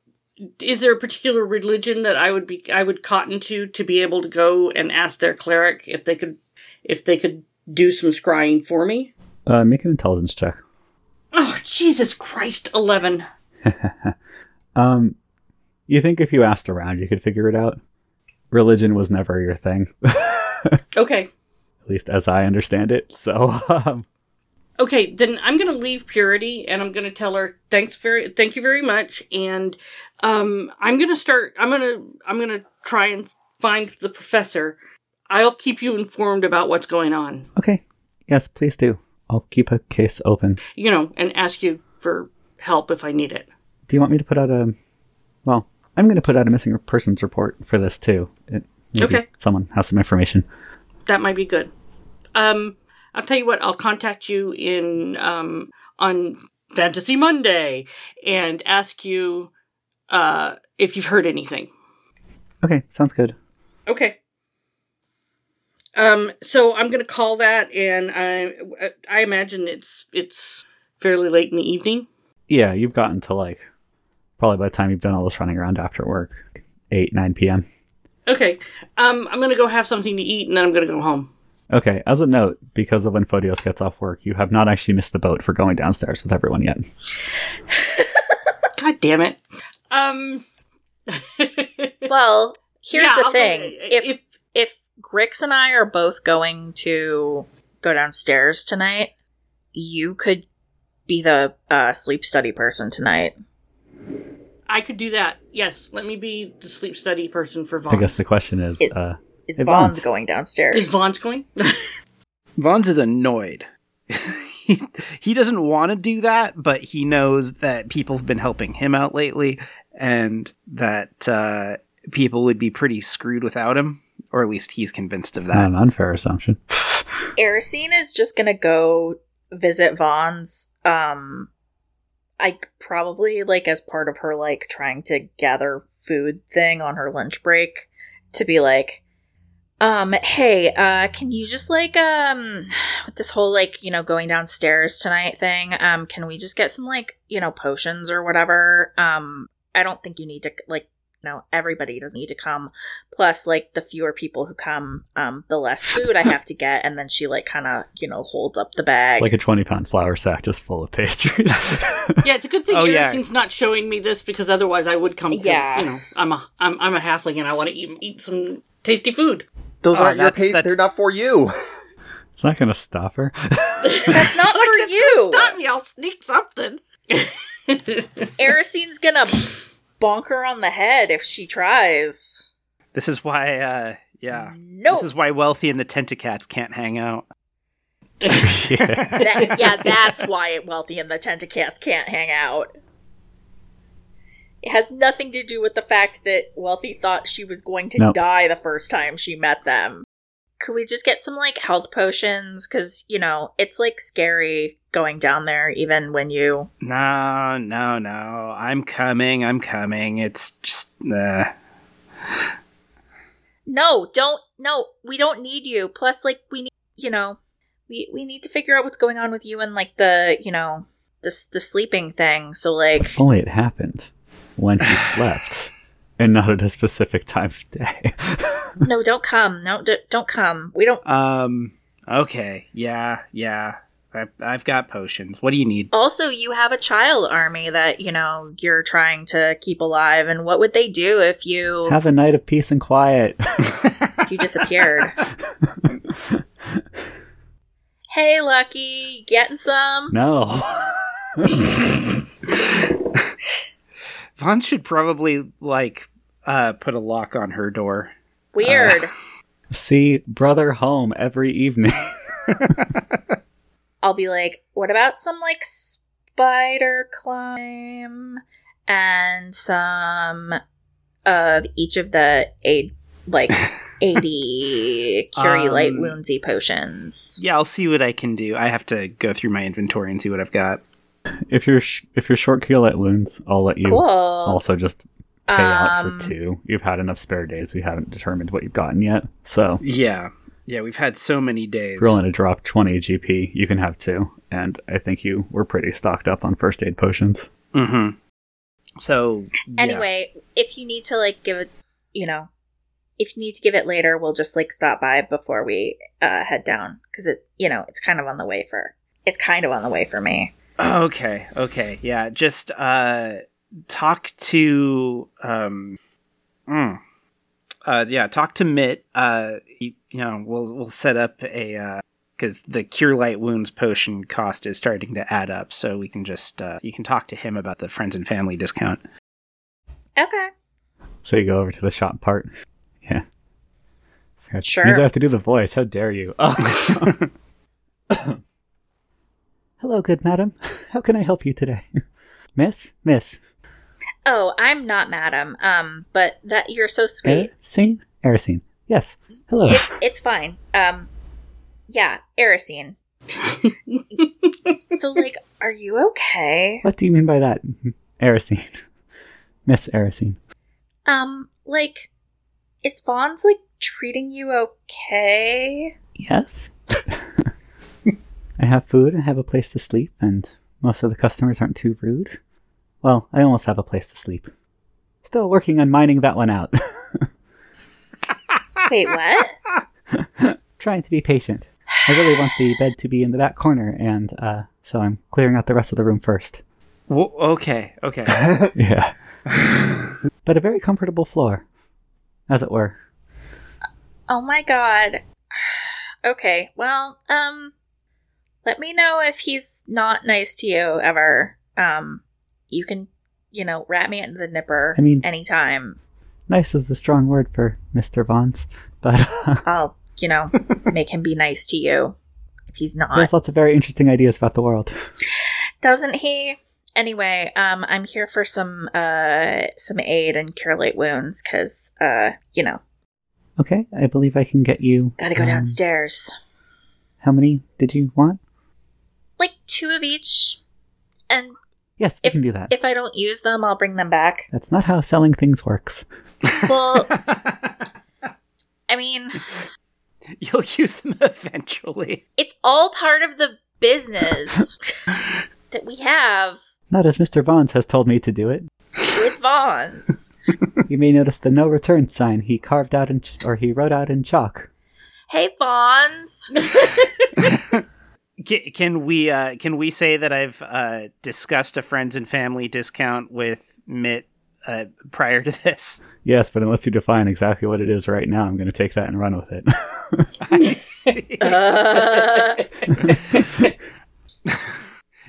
is there a particular religion that I would be I would cotton to to be able to go and ask their cleric if they could if they could do some scrying for me? Uh, make an intelligence check. Oh, Jesus Christ, eleven. <laughs> Um, you think if you asked around, you could figure it out? Religion was never your thing, <laughs> okay. at least as I understand it. So, um, Okay, then I'm gonna leave Purity and I'm gonna tell her thanks very thank you very much and um I'm gonna start I'm gonna I'm gonna try and find the professor. I'll keep you informed about what's going on. okay, yes, please do. I'll keep a case open. You know, and ask you for help if I need it. Do you want me to put out a? Well, I'm going to put out a missing persons report for this too. It, maybe Okay. Someone has some information. That might be good. Um I'll tell you what, I'll contact you in um on Fantasy Monday and ask you uh if you've heard anything. Okay, sounds good. Okay. Um. So I'm gonna call that, and I I imagine it's it's fairly late in the evening. Yeah, you've gotten to like probably by the time you've done all this running around after work, eight nine p.m. Okay. Um. I'm gonna go have something to eat, and then I'm gonna go home. Okay, as a note, because of when Photios gets off work, you have not actually missed the boat for going downstairs with everyone yet. <laughs> God damn it. Um. <laughs> Well, here's Yeah, the I'll go- thing: if, if- if Grix and I are both going to go downstairs tonight, you could be the uh, sleep study person tonight. I could do that. Yes. Let me be the sleep study person for Vaughn. I guess the question is, It- uh, Is Hey, Vaughn's Vaughn. going downstairs? is <laughs> Vaughn's going? Vons is annoyed. <laughs> he, he doesn't want to do that, but he knows that people have been helping him out lately and that uh, people would be pretty screwed without him, or at least he's convinced of not that. an unfair assumption. <laughs> Erisine is just gonna go visit Vaughn's. Um, I probably like as part of her like trying to gather food thing on her lunch break to be like, um, hey, uh, can you just like um with this whole like you know going downstairs tonight thing? Um, can we just get some like you know potions or whatever? Um, I don't think you need to like know, everybody doesn't need to come. Plus, like the fewer people who come, um, the less food I have to get. And then she like kind of, you know, holds up the bag. It's like a 20 pound flour sack just full of pastries. <laughs> Yeah, it's a good thing Oh, yeah. not showing me this because otherwise I would come. Yeah. you know, I'm a I'm I'm a halfling and I want to eat eat some tasty food. Those Oh, aren't your that's- pa- that's- They're not for you. it's not going to stop her. <laughs> That's not <laughs> for you. Stop me! I'll sneak something. <laughs> Erisine's gonna bonk her on the head if she tries. This is why, uh, yeah. No. This is why Wealthy and the Tentacats can't hang out. yeah. That- <laughs> yeah, that's why Wealthy and the Tentacats can't hang out. It has nothing to do with the fact that Wealthy thought she was going to No. die the first time she met them. Could we just get some like health potions? Because, you know, it's like scary going down there even when you. No, no, no. I'm coming. I'm coming. It's just, uh, No, don't. No, we don't need you. Plus, like, we need, you know, we, we need to figure out what's going on with you and like the, you know, the, the sleeping thing. So, like, If only it happened when he <laughs> slept and not at a specific time of day. no, don't come. No, d- don't come. We don't. um, okay. Yeah, yeah. I've, I've got potions. What do you need? Also, you have a child army that, you know, you're trying to keep alive. And what would they do if you Have a night of peace and quiet. if <laughs> you disappeared? hey, Lucky, getting some? no. <laughs> Vaughn should probably, like, uh, put a lock on her door. Weird. See brother home every evening. <laughs> I'll be like, what about some like spider climb and some of each of the eight like <laughs> 80 Curie Um, light woundsy potions. Yeah, I'll see what I can do. I have to go through my inventory and see what I've got. if you're sh- if you're short keel Light wounds, I'll let you Cool. also just pay out Um, for two. You've had enough spare days. We haven't determined what you've gotten yet. So Yeah. Yeah, we've had so many days. if you're willing to drop 20 GP, you can have two. And I think you were pretty stocked up on first aid potions. Mm-hmm. So, yeah. Anyway, if you need to like give it, you know, if you need to give it later, we'll just like stop by before we uh, head down because it, you know, it's kind of on the way for. It's kind of on the way for me. Okay, okay, yeah. Just uh, talk to um, mm, uh, yeah, talk to Mitt. Uh, you, you know, we'll we'll set up a because the cure light wounds potion cost is starting to add up, so we can just uh, you can talk to him about the friends and family discount. Okay. So you go over to the shop part. Yeah. Forgot- Sure. Means I have to do the voice. How dare you? Oh. <laughs> Hello, good madam. How can I help you today? Miss? Miss? Oh, I'm not madam. Um, but that you're so sweet. Erosine? Erosine. Yes. Hello. It's it's fine. Um, yeah, Erisine. <laughs> so, like, are you okay? What do you mean by that? <laughs> Erosine. Miss Erosine. Um, like, is Vaughn's like treating you okay? Yes. <laughs> I have food, I have a place to sleep, and most of the customers aren't too rude. Well, I almost have a place to sleep. Still working on mining that one out. <laughs> Wait, what? <laughs> Trying to be patient. I really want the bed to be in the back corner, and uh, so I'm clearing out the rest of the room first. Well, okay, okay. <laughs> Yeah. but a very comfortable floor, as it were. Oh my god. Okay, well, um, let me know if he's not nice to you ever. Um, you can, you know, wrap me into the nipper I mean- anytime. Nice is the strong word for Mr. Vons, but <laughs> uh, I'll, you know, <laughs> make him be nice to you if he's not. he has lots of very interesting ideas about the world. <laughs> Doesn't he? Anyway, um, I'm here for some uh some aid and cure light wounds because uh, you know, Okay, I believe I can get you. gotta go um, downstairs. How many did you want? Like two of each, and Yes, we If- can do that. if I don't use them, I'll bring them back. That's not how selling things works. Well, <laughs> I mean, You'll use them eventually. it's all part of the business <laughs> that we have. Not as Mr. Vons has told me to do it. with Vaughn's. You may notice the no return sign he carved out in ch- or he wrote out in chalk. Hey, Vaughn's. <laughs> Ca- Can we uh, can we say that I've uh, discussed a friends and family discount with Mitt uh, prior to this? Yes, but unless you define exactly what it is right now, I'm going to take that and run with it. I <laughs> see.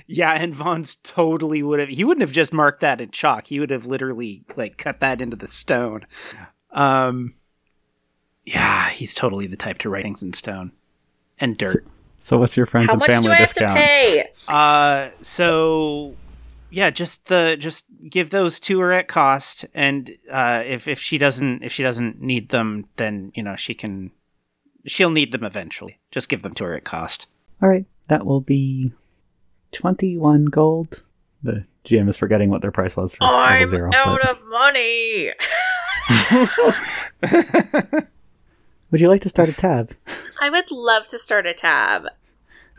Yeah, and Vaughn's totally would have. He wouldn't have just marked that in chalk. He would have literally like cut that into the stone. Um, yeah, he's totally the type to write things in stone and dirt. so, what's your friends how and much family do I have discount? to pay? Uh, so yeah, just the just give those to her at cost, and uh, if if she doesn't if she doesn't need them, then you know she can she'll need them eventually. Just give them to her at cost. All right, that will be 21 gold. The GM is forgetting what their price was for level I'm zero. out but- of money. <laughs> Would you like to start a tab? I would love to start a tab.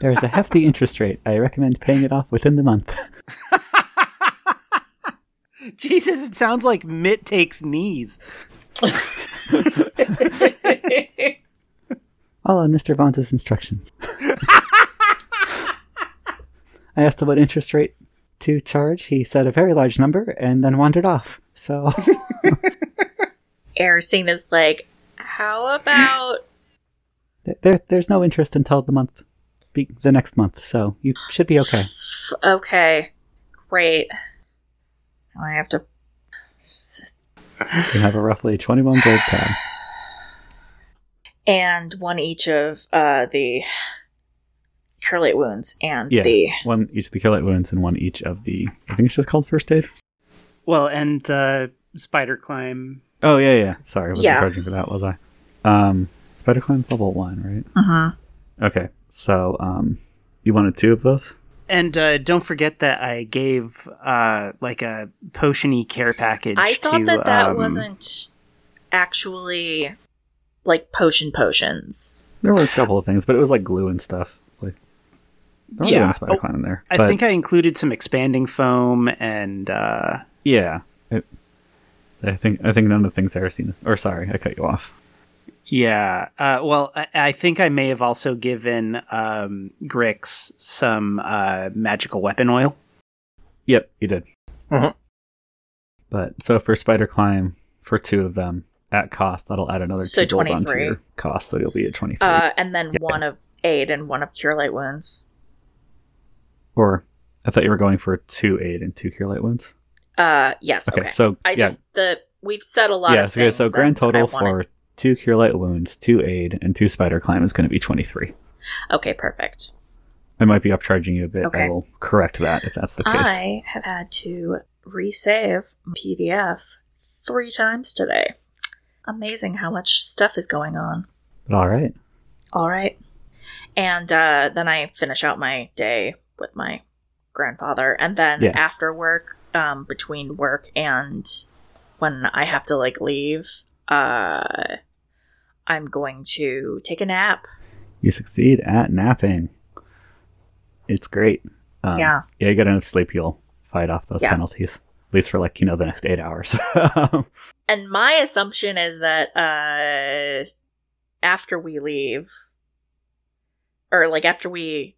There is a hefty <laughs> interest rate. I recommend paying it off within the month. <laughs> Jesus, it sounds like Mitt takes knees. <laughs> All on Mr. Vaughn's instructions. I asked him what interest rate to charge. He said a very large number and then wandered off. So, Erisine is like, how about there, there's no interest until the month, be, the next month. So, you should be okay. okay, great. Now I have to. You have a roughly 21 gold tab. <sighs> And one each of uh, the cure light wounds and Yeah. the One each of the kill wounds and one each of the, I think it's just called first aid. Well, and uh, spider climb. Oh, yeah, yeah. Sorry, I wasn't Yeah. charging for that, was I? Um, Spider Climb's level one, right? Mhm. Okay, so, um, you wanted two of those? And uh, don't forget that I gave uh, like a potiony care package. I thought to, that that um, wasn't actually like potion potions. There were a couple of things, but it was like glue and stuff. Like, there Yeah. yeah, a spider Oh, climb in there. I think I included some expanding foam and uh, yeah. It, I think I think none of the things I've seen. Or sorry, I cut you off. Yeah. Uh, well, I, I think I may have also given um, Grix some uh, magical weapon oil. Yep, you did. Mhm. But so for spider climb, for two of them at cost, that'll add another So two gold onto 23. your cost, so you'll be at twenty three. Uh, and then Yeah. one of aid and one of cure light wounds. or I thought you were going for two aid and two cure light wounds. Uh, yes. Okay, Okay. so I yeah, just the we've said a lot yeah. of Okay, so grand total I wanted- for two cure light wounds, two aid, and two spider climb is going to be twenty three. Okay, perfect. I might be upcharging you a bit. Okay. I will correct that if that's the case. I have had to resave PDF three times today. Amazing how much stuff is going on. But all right. All right. And uh, then I finish out my day with my grandfather. And then Yeah. after work, um, between work and when I have to like leave, uh, I'm going to take a nap. You succeed at napping. It's great. Um, Yeah. Yeah, you get enough sleep, you'll fight off those Yeah. penalties. At least for like, you know, the next eight hours. <laughs> And my assumption is that uh, after we leave, or like after we,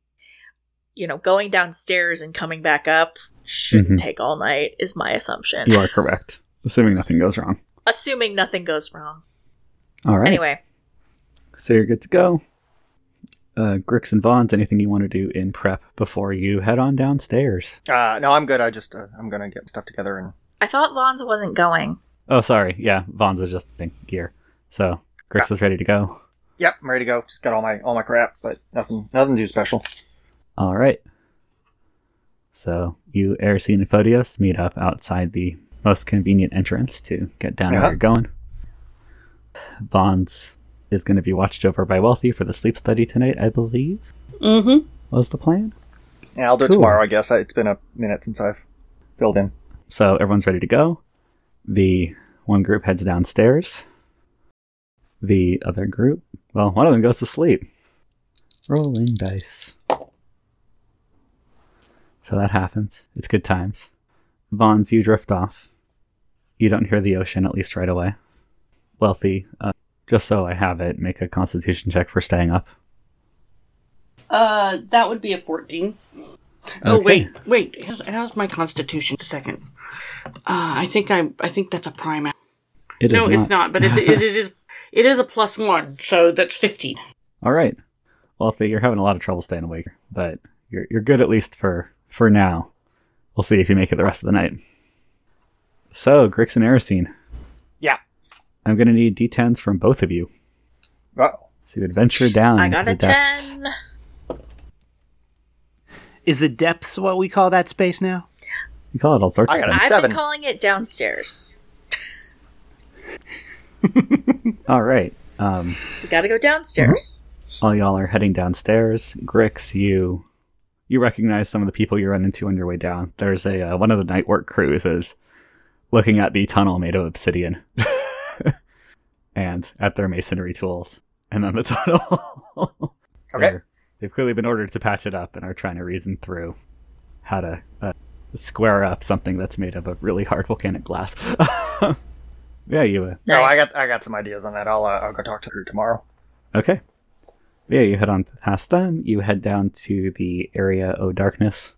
you know, going downstairs and coming back up shouldn't Mhm. take all night, is my assumption. you are correct. Assuming nothing goes wrong. Assuming nothing goes wrong. All right. Anyway, So you're good to go. Uh, Grix and Vons, anything you want to do in prep before you head on downstairs? Uh, no, I'm good. I just uh, I'm gonna get stuff together and I thought Vaughn's wasn't going. Oh, sorry. Yeah, Vons is just in gear. So Grix is ready to go. yep, I'm ready to go. Just got all my all my crap, but nothing nothing too special. All right. So you, Erisine and Photios, meet up outside the most convenient entrance to get down Yeah. where you're going. Vons is going to be watched over by Wealthy for the sleep study tonight, I believe. Mm-hmm. Was the plan? Yeah, I'll do it Cool. tomorrow. I guess I, it's been a minute since I've filled in. So everyone's ready to go. The one group heads downstairs. The other group, well, one of them goes to sleep. Rolling dice. So that happens. It's good times. Vons, you drift off You don't hear the ocean, at least right away. Wealthy, uh, just so I have it, make a constitution check for staying up. Uh, that would be a 14. Oh, wait, wait. How's, how's my constitution? A second. Uh, I think I, I think that's a prime. It is No, it's not, but it, it, it is, it is a plus one, so that's 15. <laughs> All right. Wealthy, you're having a lot of trouble staying awake, but you're you're good at least for for now. We'll see if you make it the rest of the night. So, Grix and Yeah. I'm gonna need D10s from both of you Uh, to adventure down I got a depths. 10. Is the depths what we call that space now? You call it all sorts I of got a things. I've seven. been calling it downstairs. <laughs> All right. Um, We gotta go downstairs. All y'all are heading downstairs, Grix, you you recognize some of the people you run into on your way down. There's a uh, one of the night work crews is looking at the tunnel made of obsidian, <laughs> and at their masonry tools, and then the <laughs> tunnel. Okay. They're- They've clearly been ordered to patch it up and are trying to reason through how to uh, square up something that's made of a really hard volcanic glass. <laughs> yeah, you. Uh, No, I got I got some ideas on that. I'll uh, I'll go talk to her tomorrow. Okay. Yeah, you head on past them. You head down to the area of Darkness.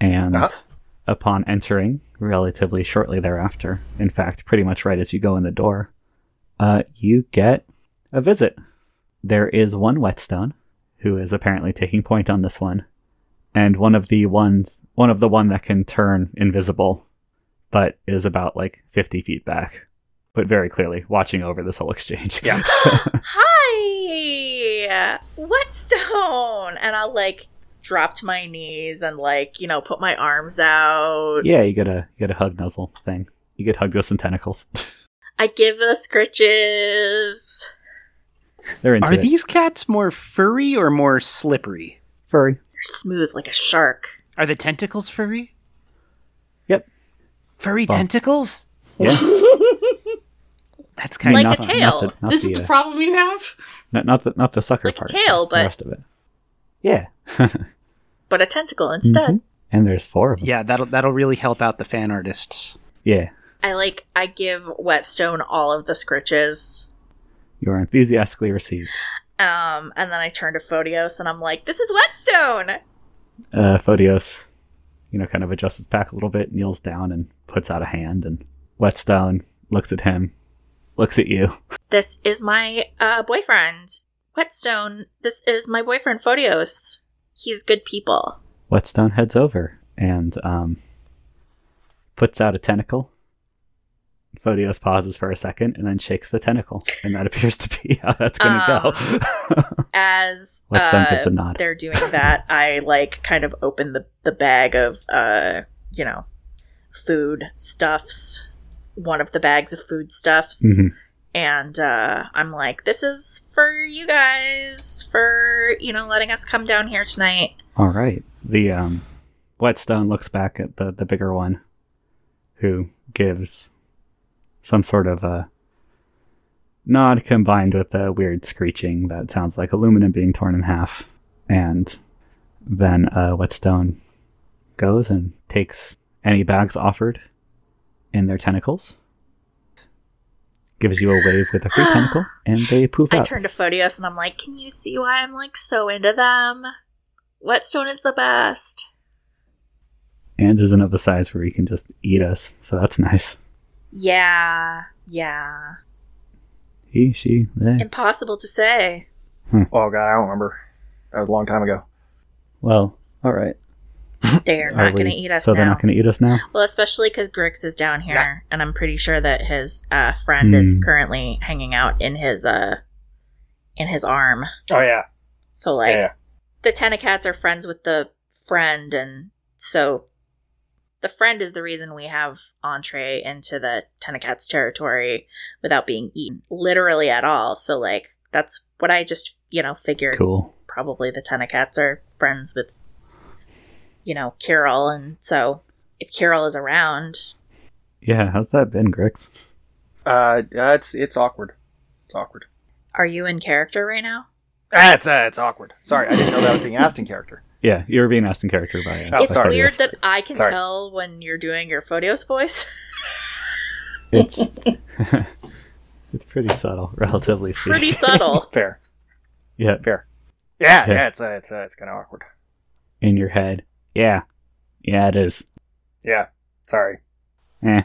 And Uh-huh. upon entering, relatively shortly thereafter, in fact, pretty much right as you go in the door, uh, you get a visit. There is one whetstone who is apparently taking point on this one, and one of the ones, one of the one that can turn invisible, but is about like fifty feet back, but very clearly watching over this whole exchange. Yeah. <laughs> Hi! Whetstone! And I'll like drop to my knees and like, you know, put my arms out. Yeah, you get a you get a hug nuzzle thing. You get hugged with some tentacles. <laughs> I give the scritches. They're into Are it. these cats more furry or more slippery? furry? They're smooth like a shark. Are the tentacles furry? Yep. Furry Well. tentacles? Yeah. <laughs> That's kind Like of a not, tail. Not the, not this the, is the uh, problem you have? not, not the not the sucker Like a part. tail, the but- rest of it. Yeah. <laughs> But a tentacle instead. Mhm. And there's four of them. Yeah, that'll that'll really help out the fan artists. Yeah. I like I give Whetstone all of the scritches. You are enthusiastically received. Um, and then I turn to Photios and I'm like, this is Whetstone! Uh, Photios, you know, kind of adjusts his pack a little bit, kneels down, and puts out a hand. And Whetstone looks at him, looks at you. <laughs> This is my uh boyfriend. Whetstone, this is my boyfriend Photios. He's good people. Whetstone heads over and um, puts out a tentacle. Photios pauses for a second and then shakes the tentacle, and that <laughs> appears to be how that's going to go. <laughs> As Whetstone uh, gives a nod. they're doing that, I like kind of open the, the bag of uh, you know, food stuffs. One of the bags of food stuffs. Mhm. And uh, I'm like, this is for you guys, for, you know, letting us come down here tonight. All right. The um, Whetstone looks back at the the bigger one, who gives some sort of a nod combined with a weird screeching that sounds like aluminum being torn in half, and then uh, Whetstone goes and takes any bags offered in their tentacles. Gives you a wave with a free <gasps> tentacle, and they poof I out. turn to Photios and I'm like, can you see why I'm like so into them? Whetstone is the best. and isn't of a size where he can just eat us, so that's <laughs> nice. Yeah, yeah. He, she, they. Impossible to say. Oh god, I don't remember. That was a long time ago. Well, all right. They're not going to eat us now. So now. they're not going to eat us now. Well, especially because Grix is down here, and I'm pretty sure that his uh, friend is Hmm. currently hanging out in his uh, in his arm. Oh yeah. So like, yeah. the Tenacats are friends with the friend, and so the friend is the reason we have entree into the Tenacats territory without being eaten literally at all. So like, that's what I just you know figured. Cool. Probably the Tenacats are friends with, you know, Carol, and so if Carol is around, Yeah, how's that been, Grix? Uh, yeah, it's it's awkward. It's awkward. are you in character right now? Ah, it's uh, it's awkward. Sorry, I didn't know that was being asked in character. Yeah, you're being asked in character by. Uh, Oh, it's by weird that I can Sorry. tell when you're doing your Photios voice. <laughs> It's <laughs> <laughs> it's pretty subtle, relatively speaking. Pretty subtle. Fair. Yeah, Fair. Yeah, Yeah. yeah, it's uh, it's uh, it's kind of awkward. in your head. Yeah, yeah, it is. Yeah. Sorry. Eh,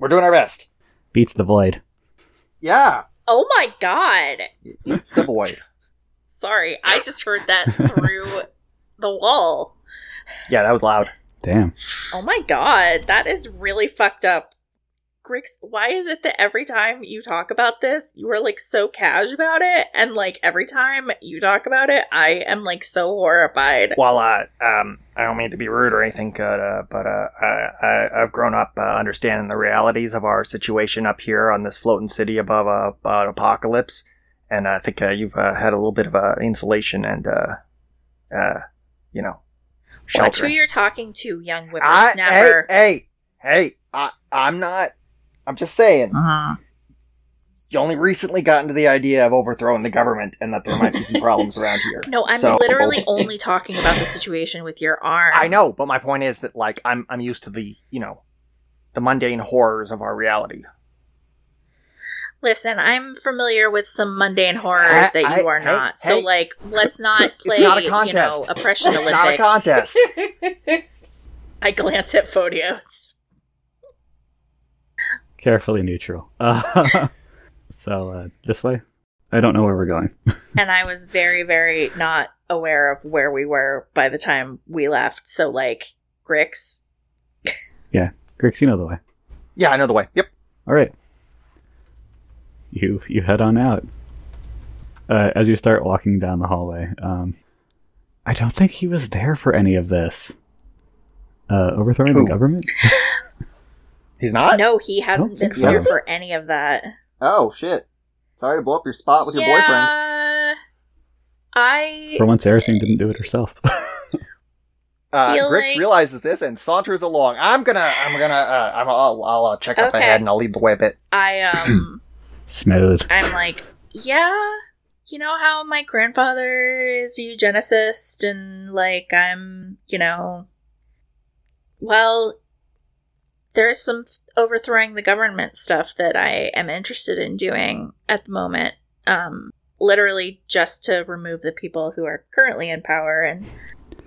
We're doing our best. beats the void. Yeah. oh my god. It's the void. Sorry, I just heard that through the wall. Yeah, that was loud. Damn. Oh my god, that is really fucked up. Grix, why is it that every time you talk about this, you are like so cash about it, and like every time you talk about it, I am like so horrified. Well, uh, um, I don't mean to be rude or anything, uh, uh, but uh, I, I, I've grown up uh, understanding the realities of our situation up here on this floating city above uh, about apocalypse, and I think uh, you've uh, had a little bit of uh, insulation and, uh, uh, you know, Watch who you're talking to, young I, whippersnapper. hey, hey, hey! I, I'm not. I'm just saying. Uh-huh. You only recently got into the idea of overthrowing the government, and that there might be some <laughs> problems around here. No, I'm So- literally only talking about the situation with your arm. I know, but my point is that like I'm I'm used to the you know the mundane horrors of our reality. Listen, I'm familiar with some mundane horrors I- that you I- are hey, not. so, hey. like, let's <laughs> not play, It's not a you know, contest. oppression It's not a contest. <laughs> I glance at Photios. Carefully neutral. <laughs> Uh, so uh, this way. I don't know where we're going. and I was very, very not aware of where we were by the time we left. So, like, Grix, yeah, Grix, you know the way. yeah, I know the way. Yep. All right. You you head on out. Uh, as you start walking down the hallway, um, I don't think he was there for any of this. Uh, overthrowing Who? the government. <laughs> He's not. no, he hasn't been think so. there for any of that. Oh shit! Sorry to blow up your spot with your boyfriend. I For once, Erisine didn't do it herself. <laughs> Uh, Grix like- realizes this and saunters along. I'm gonna. I'm gonna. Uh, I'm, I'll. I'll uh, check up Okay. ahead and I'll lead the way a bit. I um <clears throat> Smooth. I'm like, yeah, you know how my grandfather is a eugenicist and like I'm, you know, well, there's some overthrowing the government stuff that I am interested in doing at the moment. Um, literally just to remove the people who are currently in power and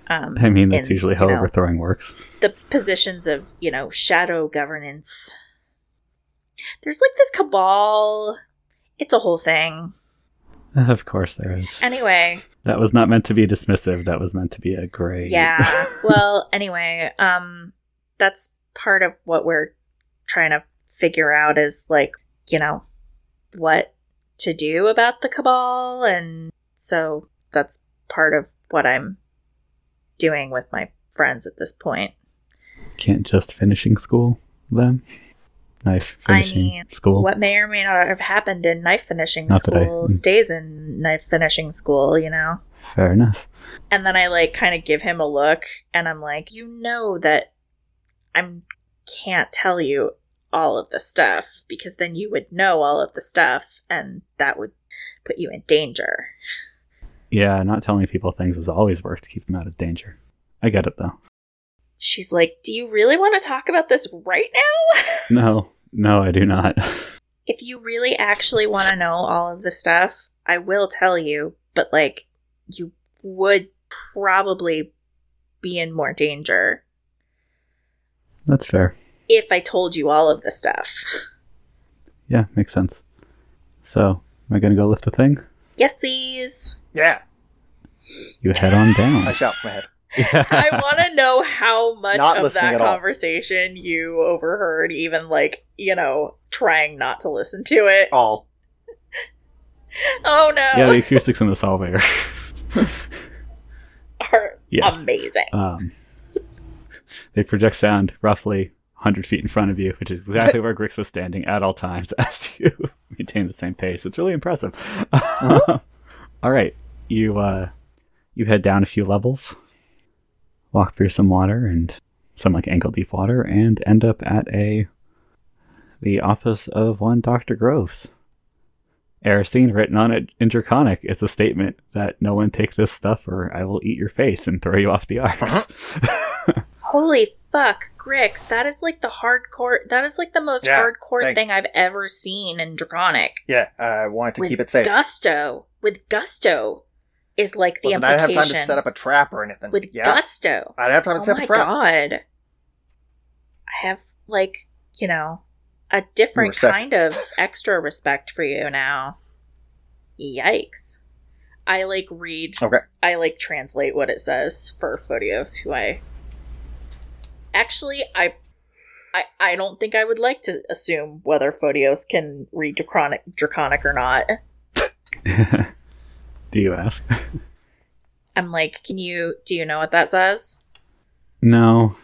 um, I mean, that's in, usually how know, overthrowing works. the positions of you know shadow governance. There's like this cabal. It's a whole thing. Of course, there is. Anyway, That was not meant to be dismissive. That was meant to be a great. yeah. <laughs> Well, anyway, um that's part of what we're trying to figure out is like, you know, what to do about the cabal and so that's part of what I'm doing with my friends at this point. Can't just finishing school then. Knife I finishing mean, school. What may or may not have happened in knife finishing Not that I- school mm. stays in knife finishing school, you know? Fair enough. And then I like kind of give him a look and I'm like, you know that I'm can't tell you all of the stuff because then you would know all of the stuff and that would put you in danger. Yeah, not telling people things has always worked to keep them out of danger. I get it though. She's like, Do you really want to talk about this right now? <laughs> No, no, I do not. if you really actually want to know all of the stuff, I will tell you, but like, you would probably be in more danger That's fair. if I told you all of the stuff. Yeah, makes sense. So, am I gonna go lift the thing? Yes, please. Yeah. You head on I down. shout from my head. <laughs> I want to know how much Not of that at all. conversation you overheard, even like, you know, trying not to listen to it. All. <laughs> Oh no. yeah, the acoustics in this elevator. <laughs> are Yes. amazing. Um, they project sound roughly 100 feet in front of you, which is exactly where Grix was standing at all times as you maintain the same pace. It's really impressive. all right, you uh, you head down a few levels, walk through some water and some like ankle deep water, and end up at a the office of one Doctor Groves. Aristine written on it in Draconic. It's a statement that no one take this stuff or I will eat your face and throw you off the arcs. Uh-huh. <laughs> Holy fuck, Grix, that is like the hardcore that is like the most Yeah, hardcore thanks. thing I've ever seen in Draconic. Yeah, I wanted to with keep it safe. gusto. With gusto is like the Listen, I didn't have time to set up a trap or anything. with yeah, gusto. I didn't have time to Oh set up my a trap. god. I have like, you know, a different Respect. kind of extra respect for you now. Yikes. I like read Okay. I like translate what it says for Photios who I Actually I I, I don't think I would like to assume whether Photios can read draconic draconic or not. <laughs> Do you ask? <laughs> I'm like, can you do you know what that says? no.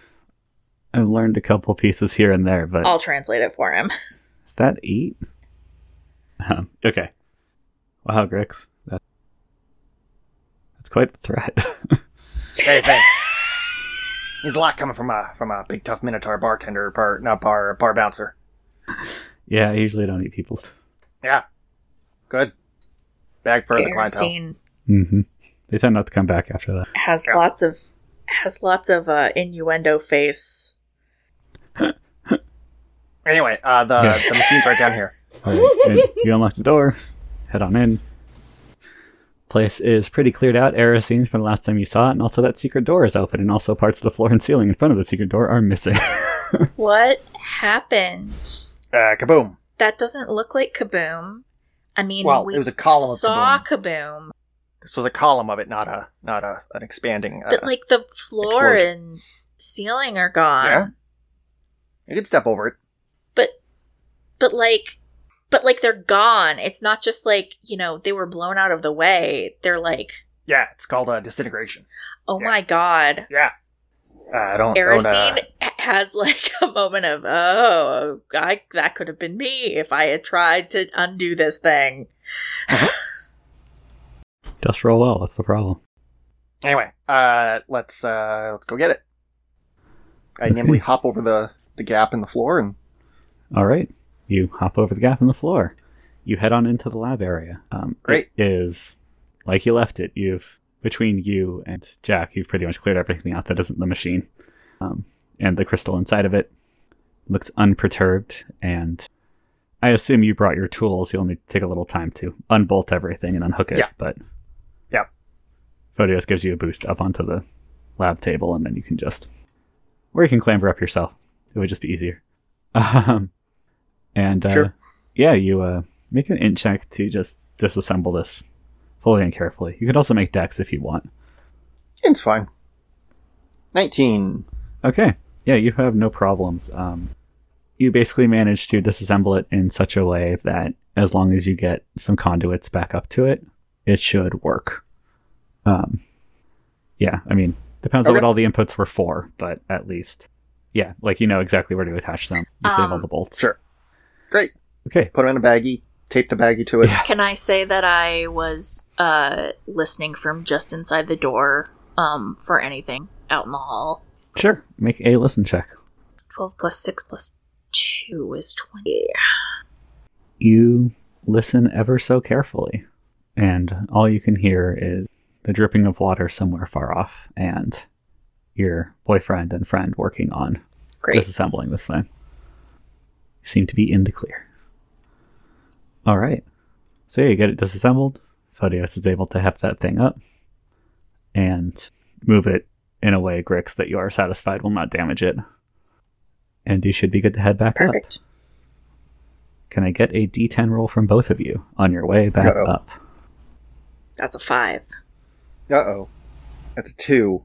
I've learned a couple pieces here and there, but I'll translate it for him. <laughs> is that eight? Um, okay. Wow, Grix. That, that's quite a threat. <laughs> Hey, thanks. There's a lot coming from a from a big tough Minotaur bartender, bar not bar bar bouncer. yeah, I usually don't eat people's. Yeah, good. Bag for the clientele. Erisine hmm They tend not to come back after that. has Yeah. lots of has lots of uh, innuendo face. Anyway, uh, the the machine's right down here. <laughs> All right, and you unlock the door, head on in. Place is pretty cleared out, Erisine, from the last time you saw it, and also that secret door is open, and also parts of the floor and ceiling in front of the secret door are missing. <laughs> What happened? Uh, kaboom! That doesn't look like Kaboom. I mean, Well, we it was a column of Kaboom. Kaboom, This was a column of it, not a not a an expanding. Uh, but like the floor explosion. and ceiling are gone. Yeah. you could step over it. But but like but like they're gone. It's not just like, you know, they were blown out of the way. They're like, Yeah, it's called uh, disintegration. oh Yeah. my god. Yeah. Uh, don't. don't Erisine uh, has like <laughs> a moment of, oh, I, that could have been me if I had tried to undo this thing. <laughs> Just roll well. What's the problem? anyway, uh, let's uh, let's go get it. I nimbly hop over the the gap in the floor and All right. You hop over the gap in the floor. You head on into the lab area. Um, Great. It is like you left it. You've between you and Jack, you've pretty much cleared everything out that isn't the machine, um, and the crystal inside of it looks unperturbed. And I assume you brought your tools. You'll need to take a little time to unbolt everything and unhook it. Yeah. But Yeah. Photios gives you a boost up onto the lab table, and then you can just, or you can clamber up yourself. It would just be easier. <laughs> Um, and uh, Sure. yeah, you uh, make an int check to just disassemble this fully and carefully. You could also make decks if you want. it's fine. Nineteen. Okay. Yeah, you have no problems. Um, you basically manage to disassemble it in such a way that as long as you get some conduits back up to it, it should work. Um, yeah, I mean, depends on what all the inputs were for, but at least, yeah, like you know exactly where to attach them. You save all Um, the bolts. Sure. Great. Okay. Put them in a baggie. Tape the baggie to it. Yeah. Can I say that I was uh, listening from just inside the door um, for anything out in the hall? Sure. Make a listen check. 12 plus 6 plus 2 is 20. you listen ever so carefully, and all you can hear is the dripping of water somewhere far off, and your boyfriend and friend working on Great. disassembling this thing. You seem to be in the clear. All right. So yeah, you get it disassembled. Photios is able to heft that thing up and move it in a way, Grix, that you are satisfied will not damage it. And you should be good to head back up. Perfect. Can I get a d10 roll from both of you on your way back Uh-oh. up? That's a 5. Uh oh. That's a two.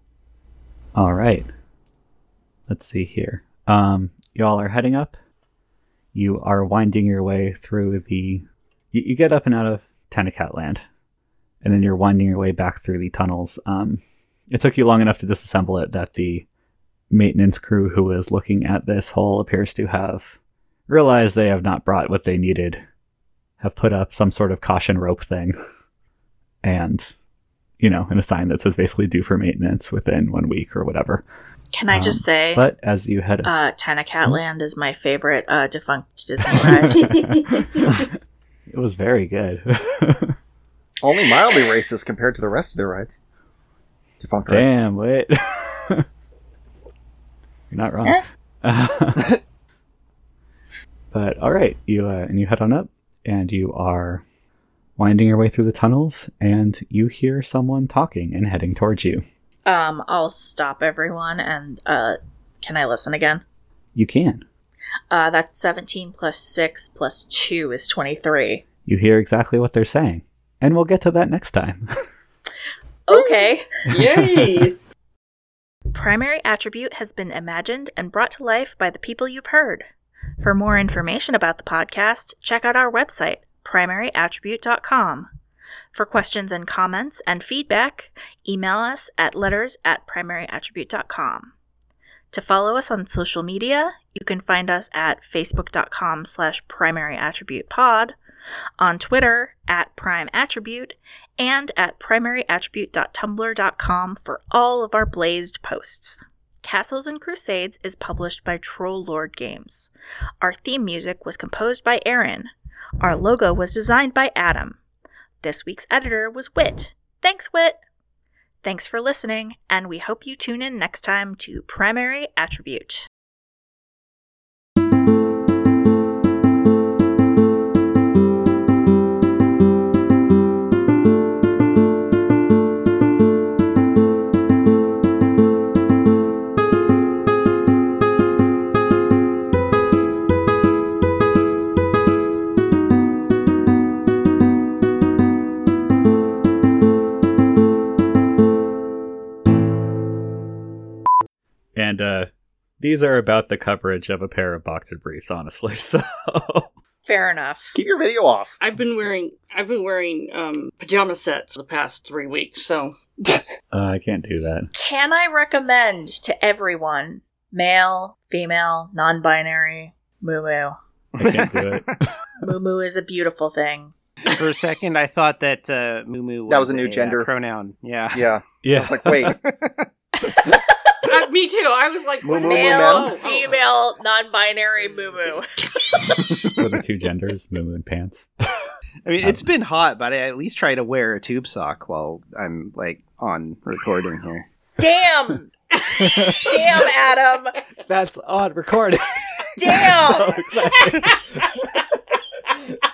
All right. Let's see here. Um, y'all are heading up. You are winding your way through the. You, you get up and out of Tanakat land, and then you're winding your way back through the tunnels. Um, it took you long enough to disassemble it that the maintenance crew who is looking at this hole appears to have realized they have not brought what they needed, have put up some sort of caution rope thing, and you know, and a sign that says basically due for maintenance within one week or whatever. Can I just Um, say, But as you head uh, Tanakat Land is my favorite uh, defunct Disney <laughs> ride. it was very good. <laughs> Only mildly racist compared to the rest of their rides. Defunct rides. Damn, wait. <laughs> You're not wrong. <laughs> but all right, you uh, and you head on up, and you are winding your way through the tunnels, and you hear someone talking and heading towards you. Um, I'll stop everyone and uh, can I listen again? You can. Uh, that's 17 plus 6 plus 2 is 23. You hear exactly what they're saying, and we'll get to that next time. <laughs> Okay. Yay! <laughs> Primary Attribute has been imagined and brought to life by the people you've heard. For more information about the podcast, check out our website, primaryattribute.com. For questions and comments and feedback, email us at letters at primaryattribute.com. To follow us on social media, you can find us at facebook.com slash primaryattributepod, on Twitter at primeattribute, and at primaryattribute.tumblr.com for all of our blazed posts. Castles and Crusades is published by Troll Lord Games. Our theme music was composed by Aaron. Our logo was designed by Adam. This week's editor was Wit. Thanks, Wit! Thanks for listening, and we hope you tune in next time to Primary Attribute. And uh, these are about the coverage of a pair of boxer briefs, honestly. <laughs> So Fair enough. Just keep your video off. I've been wearing I've been wearing um, pajama sets the past three weeks, so <laughs> uh, I can't do that. Can I recommend to everyone, male, female, non binary, moo moo? I can't do it. <laughs> Moo moo is a beautiful thing. For a second, I thought that uh, Moo Moo was That was a new uh, gender. pronoun. Yeah. Yeah. yeah. I was like, wait. Me too. I was like, Moo what moo moo Male, men. female, non binary, moo moo. <laughs> for the two genders, moo and pants. I mean, it's been hot, but I at least try to wear a tube sock while I'm like on recording here. Damn! Damn, Adam! That's on recording. Damn! <laughs> Oh, excited. <laughs>